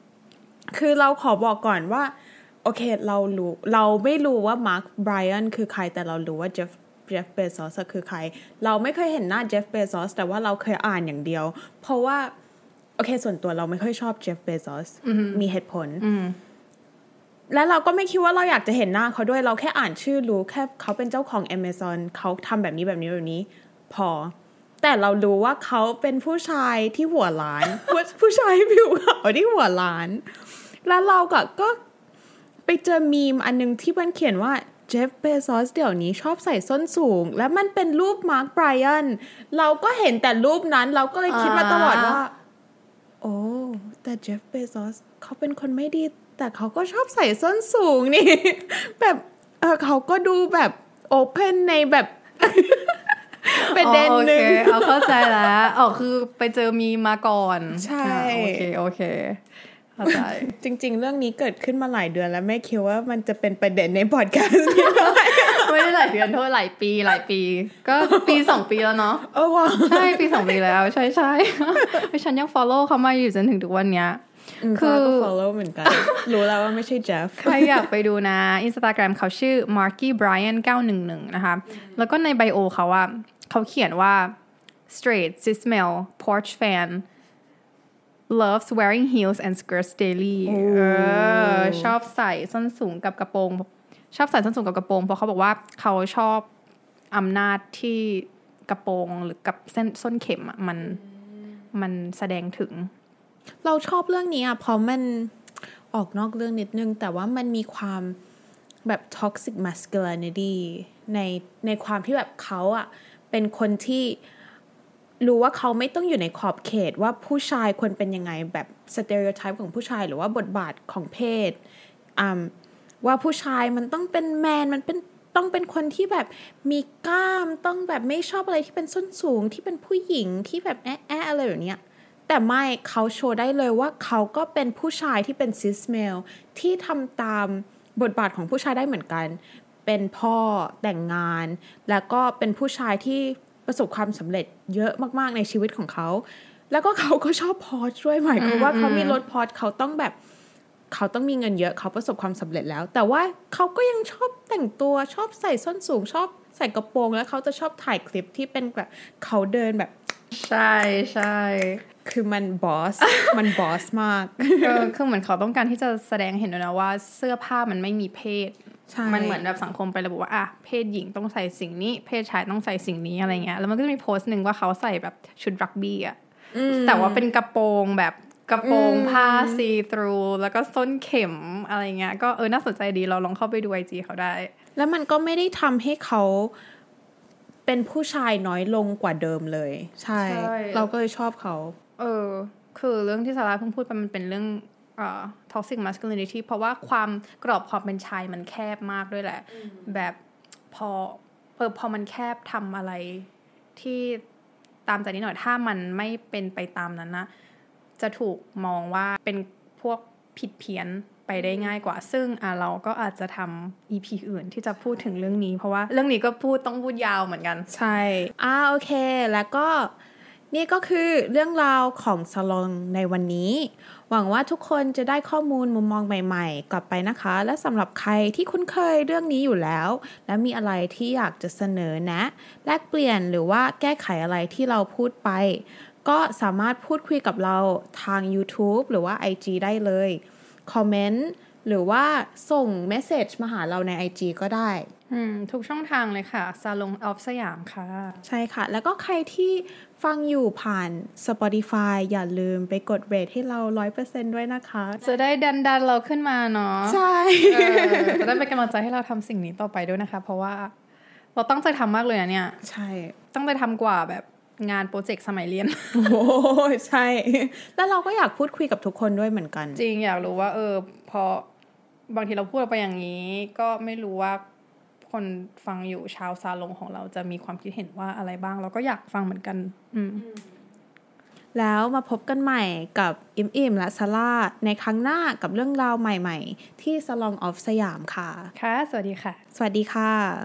ำคือเราขอบอกก่อนว่า โอเคเรารู้เราไม่รู้ว่ามาร์คไบรอันคือใครแต่เรารู้ว่าเจฟเจฟเบซอสคือใคร เราไม่เคยเห็นหน้า Jeff Bezos แต่ว่าเราเคยอ่านอย่างเดียว เพราะว่า โอเค ส่วนตัวเราไม่ค่อยชอบ Jeff Bezos มีเหตุผลอืมและเราก็ไม่คิดว่าเราอยากจะเห็นหน้าเขาด้วยเราแค่อ่านชื่อรู้แค่เขาเป็นเจ้าของ Amazon เขาทำแบบนี้แบบนี้แบบนี้ พอ แต่เรารู้ว่าเขาเป็นผู้ชายที่หัวล้าน ผู้ผู้ชายผิวขาวที่หัวล้าน แล้วเราก็ก็ ไปเจอมีมอันนึงที่มันเขียนว่าJeff Bezos เดี๋ยวนี้ชอบใส่ส้นสูง และมันเป็นรูป Mark Bryan เราก็เห็นแต่รูปนั้น เราก็เลยคิดมาตลอดว่า โอ้แต่ Jeff Bezos เขาเป็นคนไม่ดี แต่เขาก็ชอบใส่ส้นสูงนี่ แบบเออเขาก็ดูแบบ open ในแบบประเด็นหนึ่งอ๋อโอเคเอาเข้าใจแล้อ๋อคือไปเจอมีมมาก่อน ใช่อ่าโอเค โอเค เข้าใจจริง ๆ เรื่องนี้เกิดขึ้นมาหลายเดือนแล้วไม่คิดว่ามันจะเป็นประเด็นในพอดแคสต์นี้ไม่ได้หลายเดือนเท่าหลายปีหลายปี ก็ปีสองปีแล้วเนาะเออว่ะใช่ปีสองปีแล้ว ใช่ใช่ไม่ฉันยัง follow เขามาอยู่จนถึงทุกวันเนี้ยคืคืออก็ follow เหมือนกัน รู้แล้วว่าไม่ใช่เจฟใครอยากไปดูนะ Instagram เขาชื่อ Marky Brian 911 นะคะ แล้วก็ในไบโอเขาอะเขาเขียนว่า straight cis male porch fan loves wearing heels and skirts daily เออชอบใส่ส้นสูงกับกระโปรง ชอบใส่ส้นสูงกับกระโปรง เพราะเขาบอกว่าเขาชอบอำนาจที่กระโปรงหรือกับเส้นส้นเข็มอะมันมันแสดงถึง เราชอบเรื่องนี้อะเพราะมันออกนอกเรื่องนิดนึง แต่ว่ามันมีความแบบ toxic masculinity ในในความที่แบบเขาอะเป็นคนที่ รู้ว่าเขาไม่ต้องอยู่ในขอบเขตว่าผู้ชายควรเป็นยังไงแบบ stereotype ของผู้ชายหรือว่าบทบาทของเพศว่าผู้ชายมันต้องเป็นแมนมันเป็นต้องเป็นคนที่แบบมีกล้ามต้องแบบไม่ชอบอะไรที่เป็นส้นสูงที่เป็นผู้หญิงที่แบบแอะแอะอะไรแบบเนี้ยแต่ไม่เขาโชว์ได้เลยว่าเขาก็เป็นผู้ชายที่เป็นซิสเมลที่ทำตามบทบาทของผู้ชายได้เหมือนกัน เป็นพ่อแต่งงาน แล้วก็เป็นผู้ชายที่ ประสบความสำเร็จเยอะมากๆในชีวิตของเขา แล้วก็เขาก็ชอบพอร์ชด้วยหมายความว่าเขามีรถพอร์ชเขาต้องแบบเขาต้องมีเงินเยอะเขาประสบความสำเร็จแล้ว แต่ว่าเขาก็ยังชอบแต่งตัวชอบใส่ส้นสูง ชอบใส่กระโปรงแล้วเขาจะชอบถ่ายคลิปที่เป็นแบบเขาเดินแบบ ใช่ใช่คือมันบอส มันบอสมากเออคือเหมือนเขาต้องการที่จะแสดงให้เห็นด้วยนะว่าเสื้อผ้ามันไม่มีเพศใช่ มันเหมือนแบบสังคมไประบุว่าอะเพศหญิงต้องใส่สิ่งนี้ เพศชายต้องใส่สิ่งนี้อะไรเงี้ยแล้วมันก็จะมีโพสต์หนึ่งว่าเขาใส่แบบชุดรักบี้อะแต่ว่าเป็นกระโปรงแบบกระโปรงผ้าซีทรูแล้วก็ส้นเข็มอะไรเงี้ยก็เออน่าสนใจดีเราลองเข้าไปดูไอจีเขาได้ แล้วมันก็ไม่ได้ทำให้เขาเป็นผู้ชายน้อยลงกว่าเดิมเลย ใช่ใช่เราก็เลยชอบเขา เออ คือเรื่องที่ซาร่าเพิ่งพูดไปมันเป็นเรื่อง เอ่อ toxic masculinity เพราะว่าความกรอบความเป็นชายมันแคบมากด้วยแหละ แบบพอเออพอมันแคบทำอะไรที่ตามใจนิดหน่อยถ้ามันไม่เป็นไปตามนั้นนะ จะถูกมองว่าเป็นพวกผิดเพี้ยนไปได้ง่ายกว่า ซึ่งอะเราก็อาจจะทำ EP อื่นที่จะพูดถึงเรื่องนี้ เพราะว่าเรื่องนี้ก็พูดต้องพูดยาวเหมือนกัน ใช่อ่าโอเค แล้วก็ นี่ก็คือเรื่องราวของซาลอนในวันนี้ หวังว่าทุกคนจะได้ข้อมูลมุมมองใหม่ๆ กลับไปนะคะ และสำหรับใครที่คุ้นเคยเรื่องนี้อยู่แล้ว และมีอะไรที่อยากจะเสนอแนะ แลกเปลี่ยนหรือว่าแก้ไขอะไรที่เราพูดไป ก็สามารถพูดคุยกับเราทาง YouTube หรือว่า IG ได้เลย คอมเมนต์ หรือว่าส่งเมสเซจมาหาเราใน IG ก็ได้อืมทุกช่องทางเลยค่ะซาลงออฟสยามค่ะ ใช่ค่ะ แล้วก็ใครที่ฟังอยู่ผ่าน Spotify อย่าลืมไปกดเรทให้เรา 100%ด้วยนะคะ จะได้ดันดันๆเราขึ้นมาเนาะใช่เออจะได้เป็นกำลังใจให้เราทำสิ่งนี้ต่อไปด้วยนะคะ เพราะว่าเราตั้งใจทำมากเลยนะเนี่ย ใช่ ตั้งใจทำกว่าแบบงานโปรเจกต์สมัยเรียน โอ้ยใช่ แล้วเราก็อยากพูดคุยกับทุกคนด้วยเหมือนกัน จริงอยากรู้ว่าเออพอ บางทีเราพูดออกไปอย่างนี้ ก็ไม่รู้ว่าคนฟังอยู่ชาวซาลงของเราจะมีความคิดเห็นว่าอะไรบ้าง เราก็อยากฟังเหมือนกัน อืม แล้วมาพบกันใหม่กับอิมอิมและซาร่าในครั้งหน้ากับเรื่องราวใหม่ ๆ ที่ Salon of สยามค่ะ ค่ะ สวัสดีค่ะ สวัสดีค่ะ